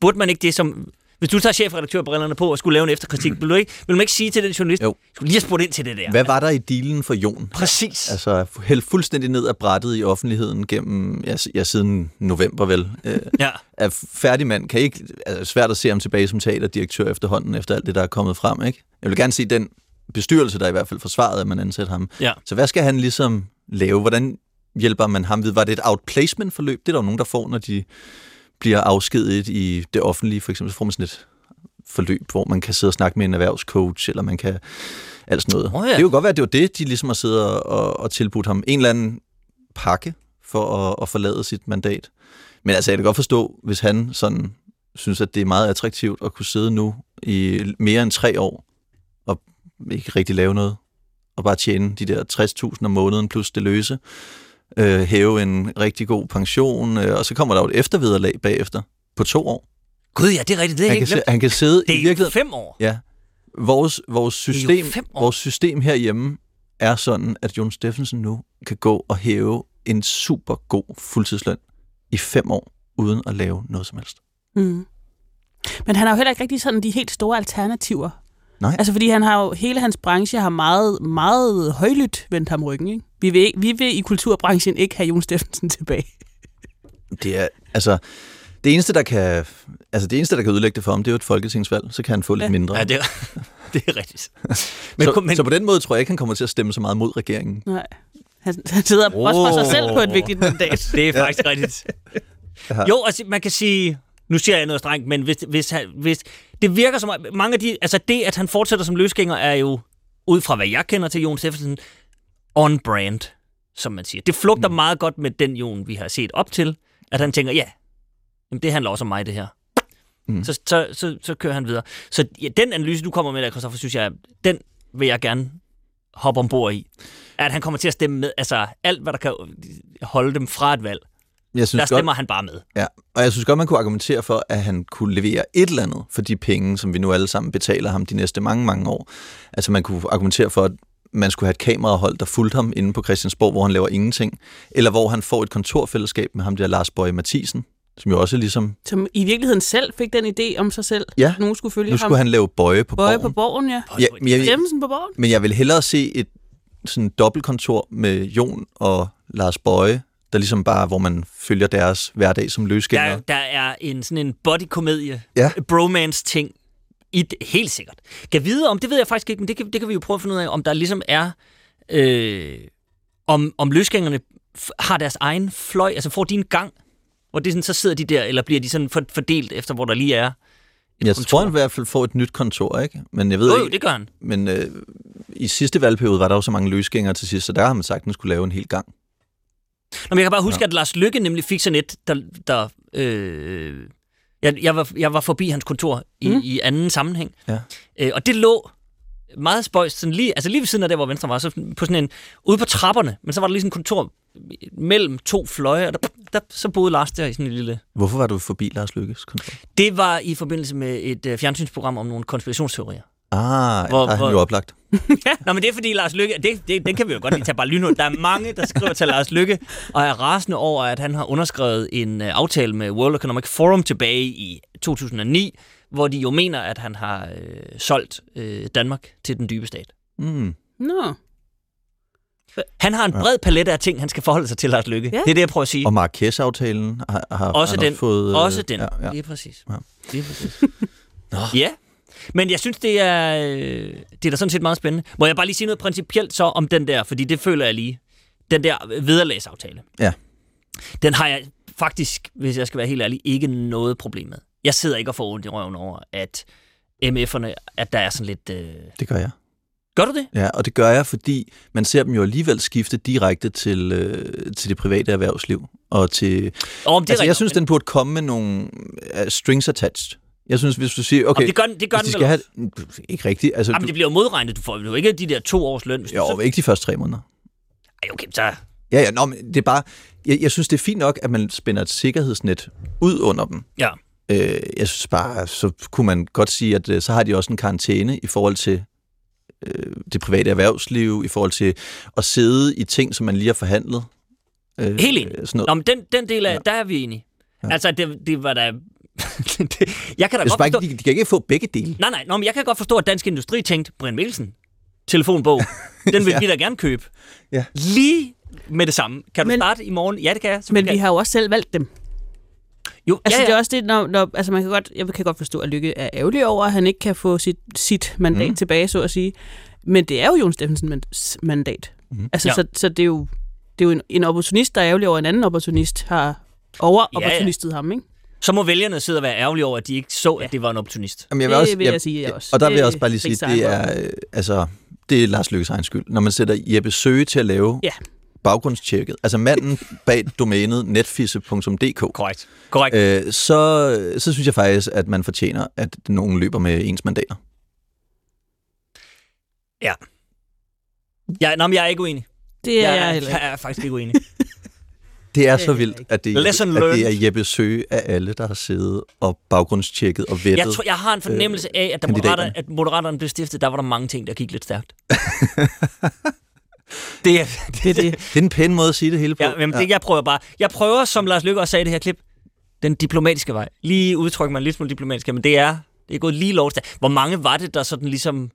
burde man ikke det som... Hvis du tager chefredaktørbrillerne på og skulle lave en efterkritik, vil, du ikke, vil man ikke sige til den journalist, Jo. skulle lige have spurgt ind til det der? Hvad var der i dealen for Jon? Præcis. Altså hældt fuldstændig ned af brættet i offentligheden gennem, ja, ja siden november vel. Øh, Ja. er færdig mand. Kan ikke, altså, svært at se ham tilbage som teaterdirektør efterhånden, efter alt det, der er kommet frem. Ikke? Jeg vil gerne se den bestyrelse, der i hvert fald forsvarede, at man ansætter ham. Ja. Så hvad skal han ligesom lave? Hvordan hjælper man ham videre? Var det et outplacement-forløb? Det er der jo nogen, der får, når de bliver afskediget i det offentlige. For eksempel så får man sådan et forløb, hvor man kan sidde og snakke med en erhvervscoach, eller man kan alt sådan noget. Åh, ja. Det jo godt være, at det var det, de ligesom har siddet og, og, og tilbudt ham. En eller anden pakke for at, at forlade sit mandat. Men altså, jeg kan godt forstå, hvis han sådan synes, at det er meget attraktivt at kunne sidde nu i mere end tre år og ikke rigtig lave noget, og bare tjene de der 60.000 om måneden plus det løse, øh, hæve en rigtig god pension, øh, og så kommer der jo et eftervederlag bagefter på to år. Gud ja, det er rigtigt. Det er Han kan, glemt. si- han kan sidde Det i er virkeligheden... fem år. Ja. Vores, vores, system, fem år. vores system herhjemme er sådan, at Jon Steffensen nu kan gå og hæve en super god fuldtidsløn i fem år, uden at lave noget som helst. Mm. Men han har jo heller ikke rigtig sådan de helt store alternativer. Nej. Altså, fordi han har jo, hele hans branche har meget, meget højlydt vendt ham ryggen, ikke? Vi vil, ikke, vi vil i kulturbranchen ikke have Jon Steffensen tilbage. Det er, altså, det eneste, der kan, altså det eneste, der kan ødelægge det for ham, det er jo et folketingsvalg. Så kan han få lidt Ja. mindre. Ja, det er, det er rigtigt. men, så, men, så på den måde tror jeg ikke, han kommer til at stemme så meget mod regeringen. Nej. Han, han sidder oh. også for sig selv på et vigtigt mandat. det er faktisk rigtigt. Ja. Jo, altså man kan sige, nu siger jeg noget strengt, men hvis, hvis, han, hvis det virker som, mange af de, altså det, at han fortsætter som løsgænger, er jo, ud fra hvad jeg kender til Jon Steffensen, on brand, som man siger. Det flugter mm. meget godt med den Jon, vi har set op til, at han tænker, ja, jamen det handler også om mig, det her. Mm. Så, så, så, så kører han videre. Så ja, den analyse, du kommer med der, Christoffer, synes jeg, den vil jeg gerne hoppe ombord i. At han kommer til at stemme med, altså alt, hvad der kan holde dem fra et valg, Jeg der synes godt, stemmer han bare med. Ja, og jeg synes godt, man kunne argumentere for, at han kunne levere et eller andet for de penge, som vi nu alle sammen betaler ham de næste mange, mange år. Altså man kunne argumentere for, at man skulle have et kamerahold, der fulgte ham inde på Christiansborg, hvor han laver ingenting. Eller hvor han får et kontorfællesskab med ham der Lars Bøje Mathisen, som jo også ligesom... Som i virkeligheden selv fik den idé om sig selv. Ja, Nogen skulle følge Nu ham. skulle han lave Bøje på Bøje borgen. på borgen, ja. Ja, men, jeg, på borgen. men jeg vil hellere se et sådan dobbeltkontor med Jon og Lars Bøje, der ligesom bare, hvor man følger deres hverdag som løsgængere. Der, der er en sådan en bodykomedie, Ja. bromance-ting, i det, helt sikkert. Kan vide om, det ved jeg faktisk ikke, men det kan, det kan vi jo prøve at finde ud af, om der ligesom er, øh, om, om løsgængerne har deres egen fløj, altså får de en gang, hvor det sådan, så sidder de der, eller bliver de sådan for- fordelt efter, hvor der lige er et Jeg kontor? tror, han i hvert fald får et nyt kontor, ikke? Men jeg ved jo, ikke, det gør han. Men øh, i sidste valgperiode var der jo så mange løsgængere til sidst, så der har man sagt, at man skulle lave en hel gang. Nå, men jeg kan bare huske, ja. at Lars Lykke nemlig fik sådan et, der... der øh, jeg, jeg, var, jeg var forbi hans kontor i, mm. i anden sammenhæng. Ja. Øh, og det lå meget spøjst, sådan lige, altså lige ved siden af der, hvor Venstre var, så på sådan en, ude på trapperne, men så var der lige sådan et kontor mellem to fløje, og der, der, så boede Lars der i sådan en lille... Hvorfor var du forbi Lars Lykkes kontor? Det var i forbindelse med et øh, fjernsynsprogram om nogle konspirationsteorier. Ah, Hvor- er hvor- han jo oplagt. Ja, nå, men det er fordi Lars Lykke, det, det, den kan vi jo godt lige tage bare lynhurtigt. Der er mange, der skriver til Lars Lykke, og er rasende over, at han har underskrevet en uh, aftale med World Economic Forum tilbage i 2009, hvor de jo mener, at han har øh, solgt øh, Danmark til den dybe stat. Mm. Nå. Han har en bred palet af ting, han skal forholde sig til, Lars Lykke. Ja. Det er det, jeg prøver at sige. Og Marrakesh-aftalen har, har Også han den. også fået... øh, Også den. Ja, ja. Lige præcis. Ja. Lige præcis. ja. Men jeg synes, det er, øh, det er da sådan set meget spændende. Må jeg bare lige sige noget principielt så om den der, fordi det føler jeg lige. Den der vederlagsaftale. Ja. Den har jeg faktisk, hvis jeg skal være helt ærlig, ikke noget problem med. Jeg sidder ikke og får ondt i røven over, at MF'erne, at der er sådan lidt... Øh... Det gør jeg. Gør du det? Ja, og det gør jeg, fordi man ser dem jo alligevel skifte direkte til, øh, til det private erhvervsliv. Og til, Oh, det altså, jeg synes, men- den burde komme med nogle uh, strings attached. Jeg synes, hvis du siger, okay, Jamen, det gør det gør hvis de skal have... Ikke rigtigt. Altså, Jamen, du, det bliver jo modregnet. Du får jo ikke de der to års løn. Hvis du jo, så... ikke de første tre måneder. Ej, okay, så... Ja, ja, nå, men det er bare... Jeg, jeg synes, det er fint nok, at man spænder et sikkerhedsnet ud under dem. Ja. Øh, jeg synes bare, så kunne man godt sige, at øh, så har de også en karantæne i forhold til øh, det private erhvervsliv, i forhold til at sidde i ting, som man lige har forhandlet. Øh, Helt enig. Sådan noget. Nå, men den, den del af, Ja. der er vi enige. Ja. Altså, det, det var da det, jeg kan da Jeg godt forstå... ikke, de, de kan ikke få begge dele. Nej, nej, nå, men jeg kan godt forstå, at Dansk Industri tænkte, Brian Mikkelsen, telefonbog, den vil Ja. vi da gerne købe. Ja. Lige med det samme. Kan du Men- starte i morgen? Ja, det kan jeg. Men selvfølgelig vi kan har jo også selv valgt dem. Jo, Altså, ja, det er ja. også det, når, når, altså man kan godt, jeg kan godt forstå, at Lykke er ærgerlig over, at han ikke kan få sit, sit mandat Mm. tilbage, så at sige. Men det er jo Jon Steffensens mandat. Mm. Altså, Ja. ja. så, så det er jo, det er jo en, en opportunist, der er ærgerlig over, at en anden opportunist har over-opportunistet ham, ikke? Så må vælgerne sidde og være ærgerlige over, at de ikke så, Ja. at det var en opportunist. Jamen, Det også, vil jeg sige, jeg også. Og der vil Det jeg også bare lige sige, det er, øh, altså, det er Lars Løkkes egen skyld. Når man sætter Jeppe Søge til at lave Ja. baggrundstjekket, altså manden bag domænet netfisse.dk, Korrekt. Korrekt. øh, så, så synes jeg faktisk, at man fortjener, at nogen løber med ens mandater. Ja, nå, men jeg er ikke uenig. Det er jeg, jeg, er, jeg ikke. er faktisk ikke uenig. Det er Det så vildt, at det, Lesson at det er. Jeppe Søge af alle, der har siddet og baggrundstjekket og vettet. Jeg, tror, jeg har en fornemmelse af, at da. Moderaterne, at Moderaterne blev stiftet, der var der mange ting, der gik lidt stærkt. det er Det er det. Det er en pæn måde at sige det hele på. Ja, jamen, det, jeg prøver bare. Jeg prøver, som Lars Lykke også sagde i det her klip, den diplomatiske vej. Lige udtrykke mig en lille smule diplomatisk, men det er, det er gået lige lovst. Hvor mange var det, der sådan ligesom...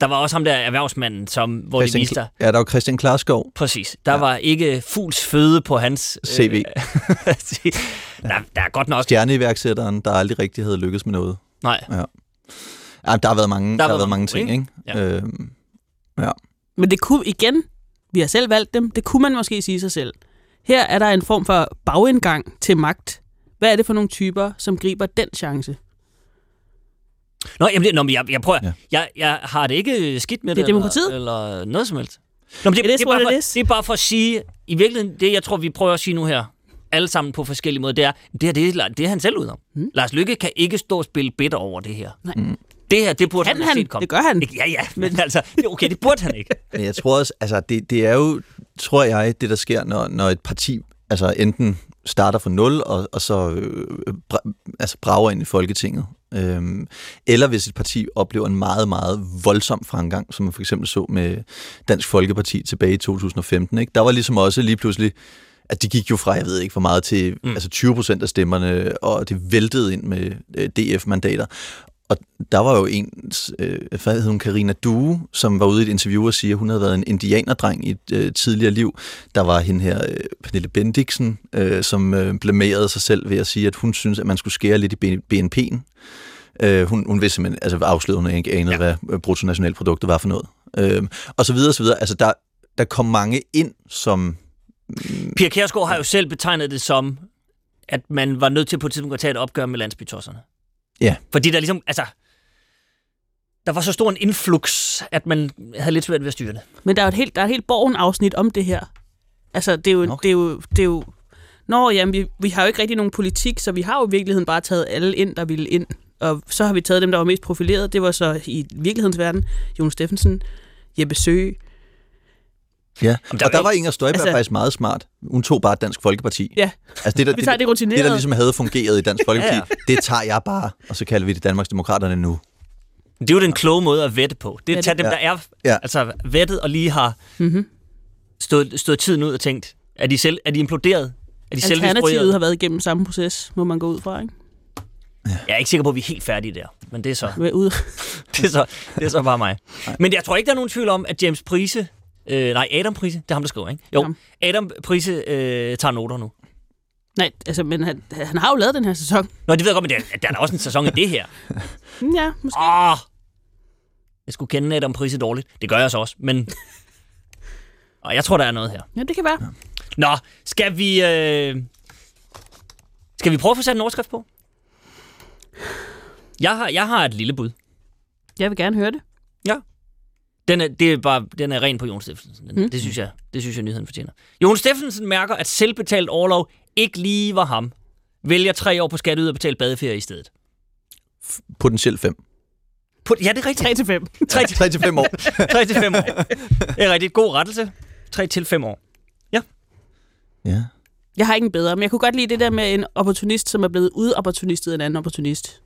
Der var også ham der erhvervsmanden, som, hvor de Christian, viste dig. ja, der er jo Christian Klarskov. Præcis. Der Ja. ja. var ikke fugls føde på hans... CV. Øh, der, der er godt nok... Stjerneiværksætteren, der aldrig rigtig havde lykkes med noget. Nej. Ja, der har været mange, der, der har været mange ting, ikke? ikke? Ja. Øhm, Men det kunne igen, vi har selv valgt dem, det kunne man måske sige sig selv. Her er der en form for bagindgang til magt. Hvad er det for nogle typer, som griber den chance? Nå, jamen, det, nå, men jeg, jeg prøver... Ja. Jeg, jeg har det ikke skidt med Det er det. demokratiet. Eller, eller noget som helst. Nå, men det, It is det, er bare for, it is. det er bare for at sige... I virkeligheden, det jeg tror, vi prøver at sige nu her, alle sammen på forskellige måder, det er, det her, det er, det er han selv udenom. Hmm. Mm. Lars Lykke kan ikke stå og spille bitter over det her. Nej. Mm. Det her, det burde Kan han, han? set komme. Det gør han. Ikke- Ja, ja, men altså, det- okay, det burde han ikke. Men jeg tror også, altså det, det er jo, tror jeg, det der sker, når, når et parti altså enten starter fra nul, og, og så øh, bra, altså brager ind i Folketinget. Øhm, eller hvis et parti oplever en meget, meget voldsom fremgang, som man for eksempel så med Dansk Folkeparti tilbage i 2015. Ikke? Der var ligesom også lige pludselig, at de gik jo fra, jeg ved ikke hvor meget, til mm. altså 20 procent af stemmerne, og det væltede ind med øh, DF-mandater. Og der var jo en, øh, hvad hed hun, Karina Due, som var ude i et interview og siger, at hun havde været en indianerdreng i et øh, tidligere liv. Der var hende her, øh, Pernille Bendiksen, øh, som øh, blamerede sig selv ved at sige, at hun synes, at man skulle skære lidt i BNP'en. Øh, hun, hun vidste simpelthen, altså afslørede hun ikke anede, ja. hvad øh, bruttonationalproduktet var for noget. Øh, og så videre, og så videre. Altså der, der kom mange ind, som... Pia Kjærsgaard har jo selv betegnet det som, at man var nødt til på et tidspunkt at tage et opgør med landsbytosserne. Ja. Fordi der ligesom, altså, der var så stor en influx, at man havde lidt svært ved at styre det. Men der er jo et helt, der er et helt borgen-afsnit om det her. Altså, det er jo... Okay. Det er jo, det er jo Nå, jamen, vi, vi har jo ikke rigtig nogen politik, så vi har jo i virkeligheden bare taget alle ind, der ville ind. Og så har vi taget dem, der var mest profileret. Det var så i virkelighedens verden, Jon Steffensen, Jeppe Søge. Ja, der og der var Inger Støjberg altså- faktisk meget smart. Hun tog bare Dansk Folkeparti. Ja, Altså det, der, vi tager det det, rutineret. det, der ligesom havde fungeret i Dansk Folkeparti, Ja, ja, ja. det tager jeg bare, og så kalder vi det Danmarksdemokraterne nu. Det er jo den kloge måde at vette på. Det er Ja, at tage dem, ja. der er Ja. altså vettet og lige har Mm-hmm. stået, stået tiden ud og tænkt, er de, selv, er de imploderet? Er de Alternativet har været igennem samme proces, må man gå ud fra, ikke? Jeg er ikke sikker på, at vi er helt færdige der, men det er så, det er så, det er så bare mig. Men jeg tror ikke, der er nogen tvivl om, at James Prise, øh, nej, Adam Prise, det er ham, der skriver, ikke? Jo, Ham. Adam Prise øh, tager noter nu. Nej, altså, men han, han har jo lavet den her sæson. Nå, det ved jeg godt, men der, der er da også en sæson i det her. Ja, måske. Åh! Jeg skulle kende Adam Prise dårligt. Det gør jeg så også, men... Og jeg tror, der er noget her. Ja, det kan være. Nå, skal vi... Øh... Skal vi prøve at få sat en overskrift på? Jeg har, jeg har et lille bud. Jeg vil gerne høre det. Den er, det er bare, den er ren på Jon Steffensen. Den, Mm. det, synes jeg, det synes jeg, nyheden fortjener. Jon Steffensen mærker, at selvbetalt overlov ikke lige var ham. Vælger tre år på skat ud og betale badeferie i stedet. Potentielt fem. På, ja, det er rigtigt. 3 til 5. 3 til, 3 til 5 år. 3 til 5 år. Det er rigtigt. God rettelse. 3 til 5 år. ja. Jeg har ikke en bedre, men jeg kunne godt lide det der med en opportunist, som er blevet udopportunistet af en anden opportunist.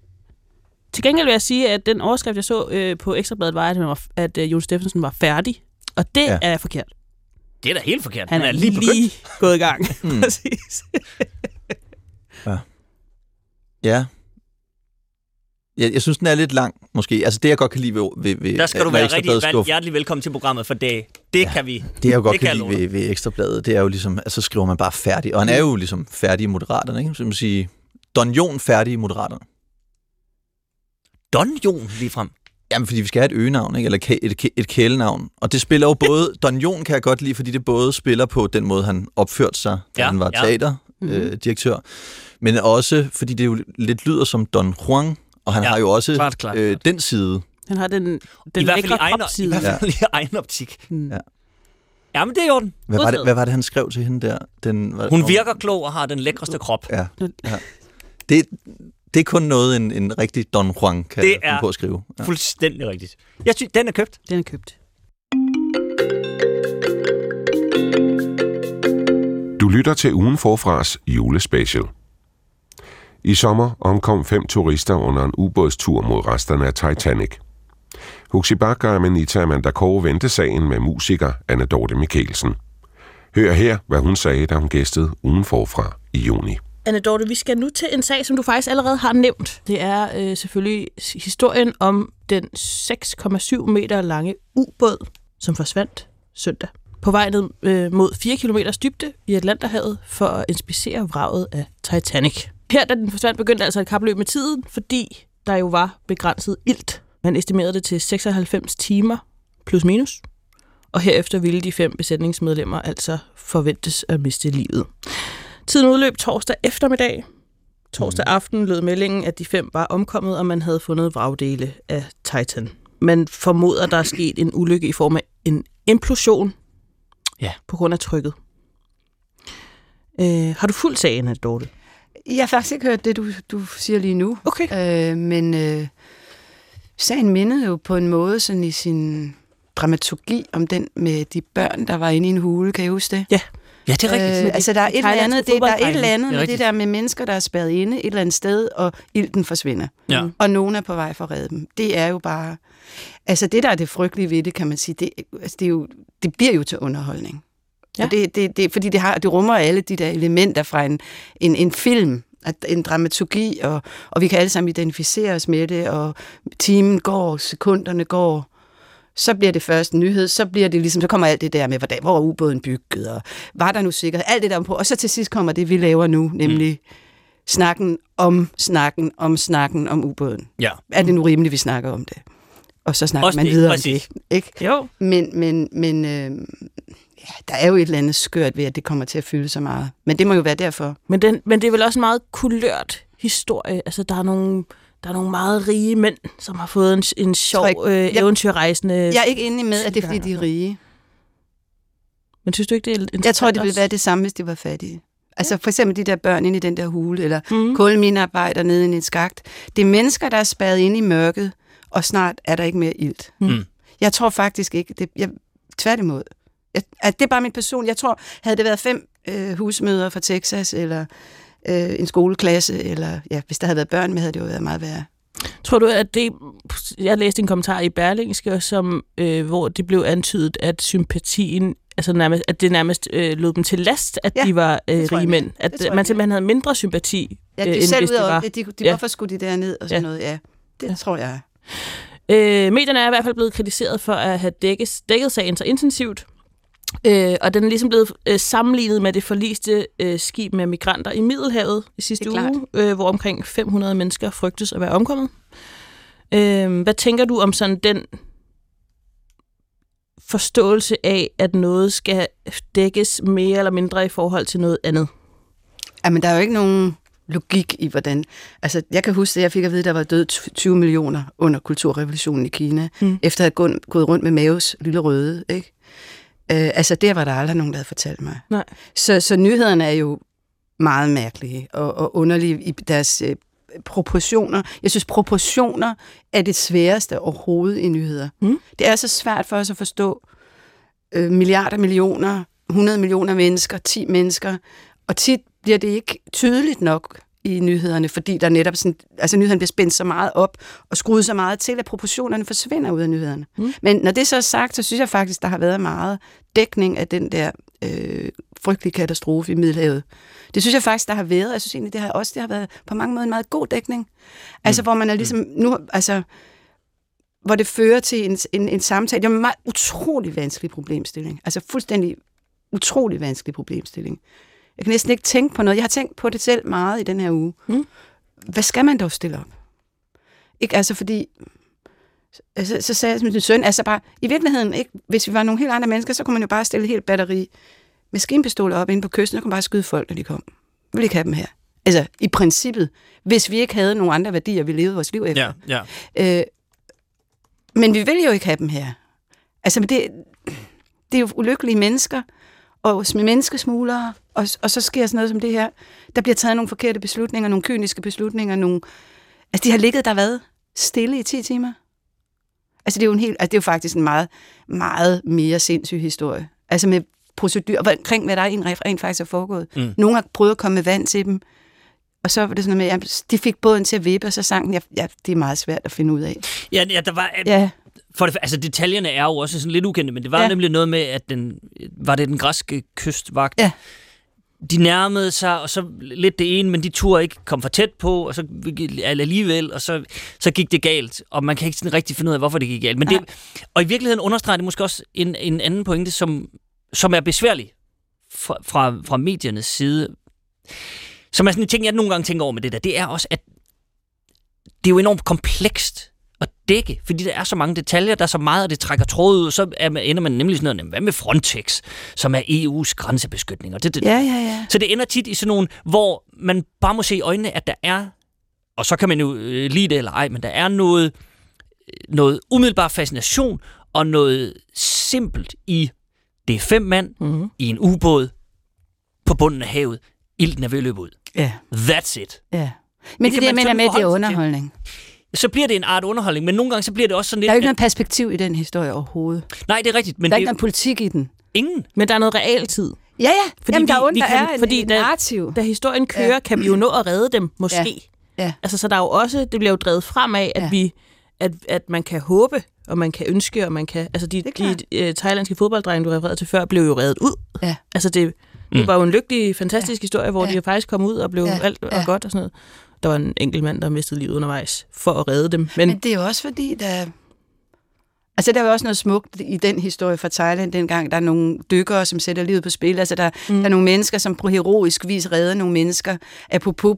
Til gengæld vil jeg sige, at den overskrift, jeg så øh, på Ekstrabladet, var, at, var, at øh, Jon Steffensen var færdig. Og det Ja. ja. er forkert. Det er da helt forkert. Han, Han er lige begyndt. lige gået i gang. Hmm. Præcis. Ja. Jeg, jeg synes, den er lidt lang, måske. Altså, det jeg godt kan lide ved... ved, ved Der skal du være rigtig skuffer- hjertelig velkommen til programmet, for det, det ja. kan vi. Det jeg jo godt det kan, jeg lide ved, ved Ekstrabladet, det er jo ligesom, at så skriver man bare færdig. Og han er jo ligesom færdig i Moderaterne, ikke? Så man sige, Don Jon færdig i Moderaterne. Don Jon lige frem. Jamen, fordi vi skal have et øgenavn, ikke? eller et, et kælenavn. Og det spiller jo både... Don Jon kan jeg godt lide, fordi det både spiller på den måde, han opførte sig, da Ja, han var ja. teaterdirektør. Øh, direktør. men også, fordi det jo lidt lyder som Don Juan, og han Ja, har jo også klart, klart, øh, den side. Den har den, den I hvert fald i lækre egen, i hvert fald i egen optik. Mm. Ja. Ja, men det er orden. Hvad var, det, hvad var det, han skrev til hende der? Den, var, Hun virker klog og har den lækreste krop. Ja. ja. Det, det er kun noget, en, en rigtig Don Juan kan Det er på at skrive. Ja. Fuldstændig rigtigt. Jeg synes, den er købt. Den er købt. Du lytter til ugen forfras julespecial. I sommer omkom fem turister under en ubådstur mod resterne af Titanic. Huxi Bak og Amanita Amanda Kåre vendte sagen med musiker Anne Dorte Mikkelsen. Hør her, hvad hun sagde, da hun gæstede ugen forfra i juni. Anne Dorte, vi skal nu til en sag, som du faktisk allerede har nævnt. Det er øh, selvfølgelig historien om den 6,7 meter lange ubåd, som forsvandt søndag. På vej ned øh, mod 4 km dybde i Atlanterhavet for at inspicere vraget af Titanic. Her, da den forsvandt, begyndte altså et kapløb med tiden, fordi der jo var begrænset ilt. Man estimerede det til 96 timer plus minus. Og herefter ville de fem besætningsmedlemmer altså forventes at miste livet. Tiden udløb torsdag eftermiddag. Torsdag aften lød meldingen, at de fem var omkommet, og man havde fundet vragdele af Titan. Man formoder, der er sket en ulykke i form af en implosion Ja. på grund af trykket. Øh, har du fuldt sagen, Anne Dorte? Jeg har faktisk ikke hørt det, du, du siger lige nu. Okay. Øh, men øh, sagen mindede jo på en måde sådan i sin dramaturgi om den med de børn, der var inde i en hule. Kan I huske det? Ja, det er rigtigt. Øh, altså, der er et eller andet, det, der er et eller andet Det med det der med mennesker, der er spærret inde et eller andet sted, og ilten forsvinder. Ja. Og nogen er på vej for at redde dem. Det er jo bare... Altså, det der er det frygtelige ved det, kan man sige, det, altså, det, er jo, det bliver jo til underholdning. Ja. Ja. Og det, det, det, fordi det, har, det rummer alle de der elementer fra en, en, en film, at en dramaturgi, og, og vi kan alle sammen identificere os med det, og timen går, sekunderne går, så bliver det først en nyhed, så bliver det ligesom, så kommer alt det der med, hvordan, hvor er ubåden bygget, og var der nu sikkert, alt det der på, og så til sidst kommer det, vi laver nu, nemlig mm. snakken om snakken om snakken om ubåden. Ja. Er det nu rimeligt, vi snakker om det? Og så snakker Også man det, videre præcis. om det, ikke? Jo. Men, men, men øh, ja, der er jo et eller andet skørt ved, at det kommer til at fylde så meget. Men det må jo være derfor. Men, den, men det er vel også en meget kulørt historie. Altså, der er nogle, der er nogle meget rige mænd, som har fået en, en sjov, Tror øh, jeg- eventyrrejsende... Jeg er ikke enig med, at det er, fordi de er rige. Men synes du ikke, det er interessant Jeg tror, det ville være det samme, hvis de var fattige. Altså for eksempel de der børn inde i den der hule, eller Mhm. mm. kulminearbejder nede i en skagt. Det er mennesker, der er spadet inde i mørket, og snart er der ikke mere ilt. Mm. Jeg tror faktisk ikke, det, jeg, tværtimod. Jeg, at det er bare min person. Jeg tror, havde det været fem øh, husmøder fra Texas, eller øh, en skoleklasse, eller ja, hvis der havde været børn med, havde det jo været meget værre. Tror du, at det... Jeg læste en kommentar i Berlingske, som, øh, hvor det blev antydet, at sympatien altså nærmest, at det nærmest øh, lød dem til last, at Ja, de var øh, rige mænd. At jeg man simpelthen havde mindre sympati, Ja, øh, de end selv hvis det var. det. De, de, Ja. Hvorfor skulle de derned og sådan Ja. noget? Ja, det Ja. tror jeg. Øh, medierne er i hvert fald blevet kritiseret for at have dækket, dækket sagen så intensivt. Øh, og den er ligesom blevet øh, sammenlignet med det forliste øh, skib med migranter i Middelhavet i sidste uge, øh, hvor omkring 500 mennesker frygtes at være omkommet. Øh, hvad tænker du om sådan den forståelse af, at noget skal dækkes mere eller mindre i forhold til noget andet? Jamen, der er jo ikke nogen logik i, hvordan... Altså, jeg kan huske, at jeg fik at vide, at der var død 20 millioner under kulturrevolutionen i Kina, Mm. efter at have gået, rundt med Maves lille røde, ikke? Øh, altså, det var der aldrig nogen, der havde fortalt mig. Nej. Så, så nyhederne er jo meget mærkelige og, og underlige i deres øh, proportioner. Jeg synes, proportioner er det sværeste overhovedet i nyheder. Mm. Det er så svært for os at forstå øh, milliarder, millioner, 100 millioner mennesker, 10 mennesker, og tit bliver det ikke tydeligt nok i nyhederne, fordi der netop sådan, altså nyhederne bliver spændt så meget op og skruet så meget til, at proportionerne forsvinder ud af nyhederne. Mm. Men når det så er sagt, så synes jeg faktisk, der har været meget dækning af den der øh, frygtelig katastrofe i Middelhavet. Det synes jeg faktisk, der har været. Jeg synes egentlig, det har også det har været på mange måder en meget god dækning. Altså, mm. hvor man er ligesom nu, altså, hvor det fører til en, en, en samtale. Det er en meget utrolig vanskelig problemstilling. Altså fuldstændig utrolig vanskelig problemstilling. Jeg kan næsten ikke tænke på noget. Jeg har tænkt på det selv meget i den her uge. Mm. Hvad skal man dog stille op? Ikke altså fordi... Så, så sagde jeg til min søn, altså bare, i virkeligheden, ikke, hvis vi var nogle helt andre mennesker, så kunne man jo bare stille et helt batteri maskinpistoler op inde på kysten, og kunne bare skyde folk, når de kom. Vi vil ikke have dem her. Altså, i princippet, hvis vi ikke havde nogle andre værdier, vi levede vores liv efter. Ja, ja. Øh, men vi vil jo ikke have dem her. Altså, det, det er jo ulykkelige mennesker, og med menneskesmuglere, og, og så sker sådan noget som det her. Der bliver taget nogle forkerte beslutninger, nogle kyniske beslutninger, nogle... Altså, de har ligget der hvad? Stille i 10 timer? Altså, det er jo, en helt, altså, det er jo faktisk en meget, meget mere sindssyg historie. Altså med procedur, omkring hvad der er rent faktisk er foregået. Mm. Nogle har prøvet at komme med vand til dem, og så var det sådan noget med, at de fik båden til at vippe, og så sang den, ja, ja, det er meget svært at finde ud af. Ja, ja der var... Ja. For det, altså detaljerne er jo også sådan lidt ukendte, men det var ja. nemlig noget med, at den, var det den græske kystvagt, ja. de nærmede sig, og så lidt det ene, men de turde ikke komme for tæt på, og så alligevel, og så, så gik det galt. Og man kan ikke sådan rigtig finde ud af, hvorfor det gik galt. Men det, og i virkeligheden understreger det måske også en, en anden pointe, som, som er besværlig fra, fra, fra mediernes side. Som er sådan en ting, jeg nogle gange tænker over med det der, det er også, at det er jo enormt komplekst at dække, fordi der er så mange detaljer, der er så meget, og det trækker tråd ud, så er man, ender man nemlig sådan noget, hvad med Frontex, som er EU's grænsebeskytning? Og det, det, ja, ja, ja. Så det ender tit i sådan nogle, hvor man bare må se i øjnene, at der er, og så kan man jo øh, lide det eller ej, men der er noget, øh, noget umiddelbar fascination, og noget simpelt i, det er fem mand mm-hmm. i en ubåd på bunden af havet, ilten er ved at løbe ud. Ja. That's it. Ja. Men det, det, det jeg mener med, det er underholdning. Så bliver det en art underholdning, men nogle gange så bliver det også sådan lidt... Der er jo ikke noget perspektiv i den historie overhovedet. Nej, det er rigtigt. Men der er det... ikke noget politik i den. Ingen. Men der er noget realtid. Ja, ja. Fordi Jamen, vi, der, er, vi der kan, er en, fordi en da, narrativ. Da historien kører, ja. kan vi jo nå at redde dem, måske. Ja. ja. Altså, så der er jo også, det bliver jo drevet frem af, at, ja. vi, at, at man kan håbe, og man kan ønske, og man kan... Altså, de, de uh, thailandske fodbolddrenge, du refererede til før, blev jo reddet ud. Ja. Altså, det, det mm. var jo en lykkelig, fantastisk ja. historie, hvor ja. de jo faktisk kom ud og blev ja. alt og ja. godt og sådan noget. Der var en enkelt mand, der mistede livet undervejs for at redde dem. Men, Men det er jo også fordi, der... Altså, der er jo også noget smukt i den historie fra Thailand dengang. Der er nogle dykkere, som sætter livet på spil. Altså, der, mm. der er nogle mennesker, som på heroisk vis redder nogle mennesker. Apropos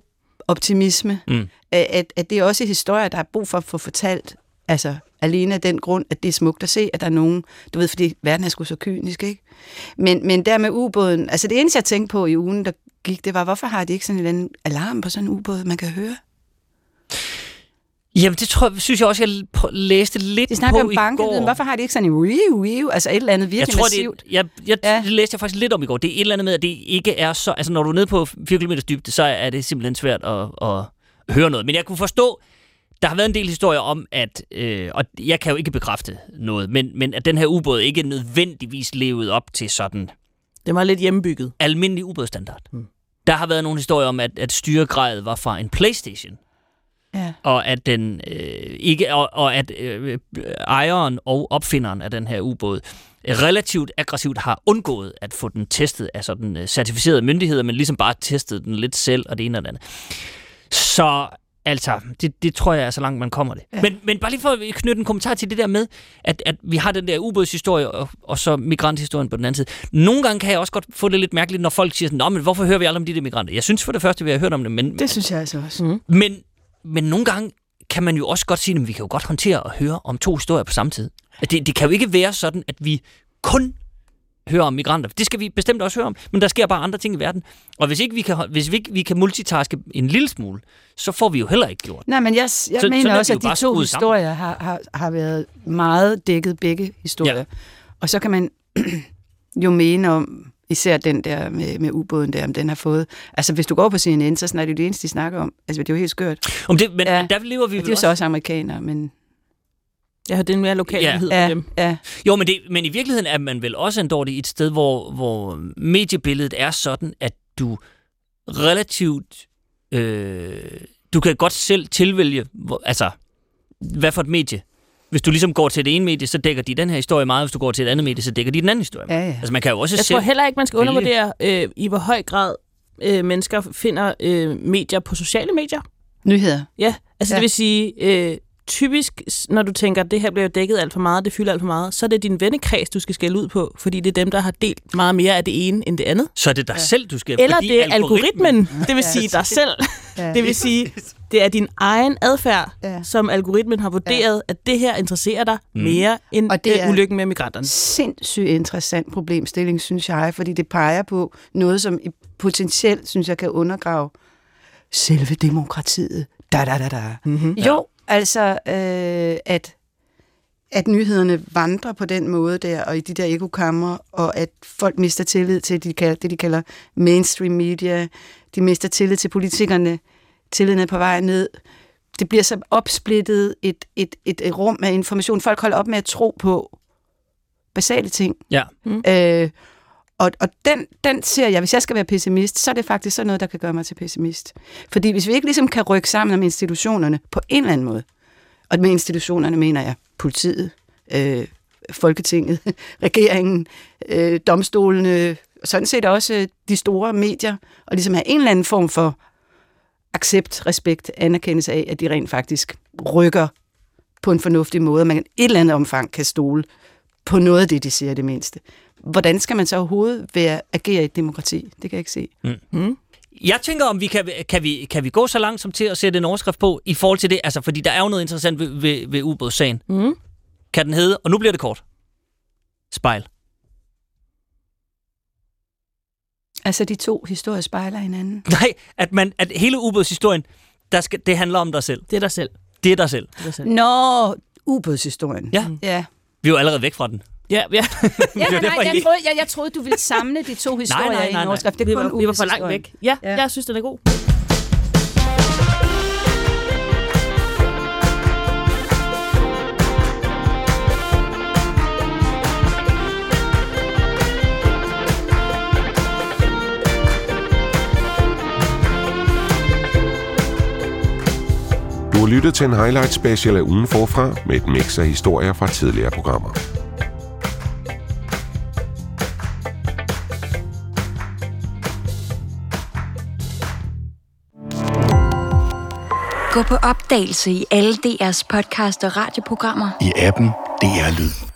optimisme. Mm. At, at det er også historier, der er brug for at få fortalt. Altså, alene af den grund, at det er smukt at se, at der er nogen, du ved, fordi verden er sgu så kynisk, ikke? Men, men der med ubåden, altså det eneste, jeg tænkte på i ugen, der gik, det var, hvorfor har de ikke sådan en eller anden alarm på sådan en ubåd, man kan høre? Jamen, det tror synes jeg også, jeg læste lidt de på om i går. Hvorfor har de ikke sådan en riu, riu, altså et eller andet virkelig jeg tror, massivt? Det, jeg, jeg, ja. det læste jeg faktisk lidt om i går. Det er et eller andet med, at det ikke er så... Altså, når du er nede på 4 km dybde, så er det simpelthen svært at, at høre noget. Men jeg kunne forstå, der har været en del historier om, at, øh, og jeg kan jo ikke bekræfte noget, men, men at den her ubåd ikke nødvendigvis levede op til sådan... Det var lidt hjemmebygget. Almindelig ubådstandard. Hmm. Der har været nogle historier om, at, at styregradet var fra en Playstation. Ja. Og at den øh, ikke og, og at øh, ejeren og opfinderen af den her ubåd relativt aggressivt har undgået at få den testet af sådan øh, certificerede myndigheder, men ligesom bare testet den lidt selv og det ene og det andet. Så Altså, det, det tror jeg er så langt, man kommer det. Ja. Men, men bare lige for at knytte en kommentar til det der med, at, at vi har den der ubådshistorie, og, og så migranthistorien på den anden side. Nogle gange kan jeg også godt få det lidt mærkeligt, når folk siger sådan, Nå, men hvorfor hører vi aldrig om de der migranter? Jeg synes for det første, vi har hørt om det, men... Det synes jeg altså også. Mm. Men, men nogle gange kan man jo også godt sige, at vi kan jo godt håndtere at høre om to historier på samme tid. Det, det kan jo ikke være sådan, at vi kun høre om migranter. Det skal vi bestemt også høre om, men der sker bare andre ting i verden. Og hvis ikke vi kan, hvis vi ikke vi kan multitaske en lille smule, så får vi jo heller ikke gjort. Nej, men jeg, jeg så, mener også, at de to historier har, har, har været meget dækket begge historier. Ja. Og så kan man jo mene om, især den der med, med ubåden der, om den har fået... Altså, hvis du går på CNN, så er det jo det eneste, de snakker om. Altså, det er jo helt skørt. Om det, men, ja. der lever vi ja, det er jo så også amerikanere, men... Ja, det er mere lokalhed ja. dem. Ja. Jo, men, det, men i virkeligheden er man vel også en dårlig et sted, hvor, hvor mediebilledet er sådan, at du relativt... Øh, du kan godt selv tilvælge, hvor, altså, hvad for et medie hvis du ligesom går til det ene medie, så dækker de den her historie meget. Hvis du går til et andet medie, så dækker de den anden historie. Ja, ja. Altså man kan jo også Jeg selv tror heller ikke, man skal undervurdere, øh, i hvor høj grad øh, mennesker finder øh, medier på sociale medier. Nyheder. Ja, altså Ja. ja. det vil sige, øh, typisk, når du tænker, at det her bliver dækket alt for meget, det fylder alt for meget, så er det din vennekreds, du skal skælde ud på, fordi det er dem, der har delt meget mere af det ene end det andet. Så er det dig selv, du skal... Eller fordi det er algoritmen, det vil sige dig selv. Ja. Det vil sige, det er din egen adfærd, Ja. som algoritmen har vurderet, at det her interesserer dig mere end Og det øh, er- ulykken med migranterne. sindssygt interessant problemstilling, synes jeg, fordi det peger på noget, som i- potentielt, synes jeg, kan undergrave selve demokratiet. Da, da, da, da. Mm-hmm. Jo, altså, øh, at, at nyhederne vandrer på den måde der, og i de der ekokammer, og at folk mister tillid til de kalder, det, de kalder mainstream media. De mister tillid til politikerne. Tilliden er på vej ned. Det bliver så opsplittet et, et, et, et rum af information. Folk holder op med at tro på basale ting. Ja. Øh, og og den, den ser jeg, hvis jeg skal være pessimist, så er det faktisk sådan noget, der kan gøre mig til pessimist. Fordi hvis vi ikke ligesom kan rykke sammen om institutionerne på en eller anden måde, og med institutionerne mener jeg politiet, øh, Folketinget, regeringen, øh, domstolene, og sådan set også øh, de store medier, og ligesom have en eller anden form for accept, respekt, anerkendelse af, at de rent faktisk rykker på en fornuftig måde, og man i et eller andet omfang kan stole på noget af det, de siger det mindste. Hvordan skal man så overhovedet være, agere i et demokrati? Det kan jeg ikke se. Jeg tænker, om vi kan, kan, vi, kan vi gå så langt som til at sætte en overskrift på i forhold til det? Altså, fordi der er jo noget interessant ved, ved, ved ubådssagen. Mm. Kan den hedde, og nu bliver det kort, spejl. Altså, de to historier spejler hinanden. Nej, at, man, at hele ubådshistorien, der skal, det handler om dig selv. Det er dig selv. Det er dig selv. Det er dig selv. Nå, ubådshistorien. Ja. Ja. Vi er jo allerede væk fra den. Ja, ja. Ja, nej, nej, jeg troede, jeg, jeg troede, du ville samle de to historier nej, i en nej, nej. overskrift. Det er vi, kun var, vi var for langt væk. Ja, Ja. ja, jeg synes, den er god. Har lyttet til en highlight special af ugen forfra med et mix af historier fra tidligere programmer. Gå på opdagelse i alle DR's podcast og radioprogrammer. i appen DR Lyd.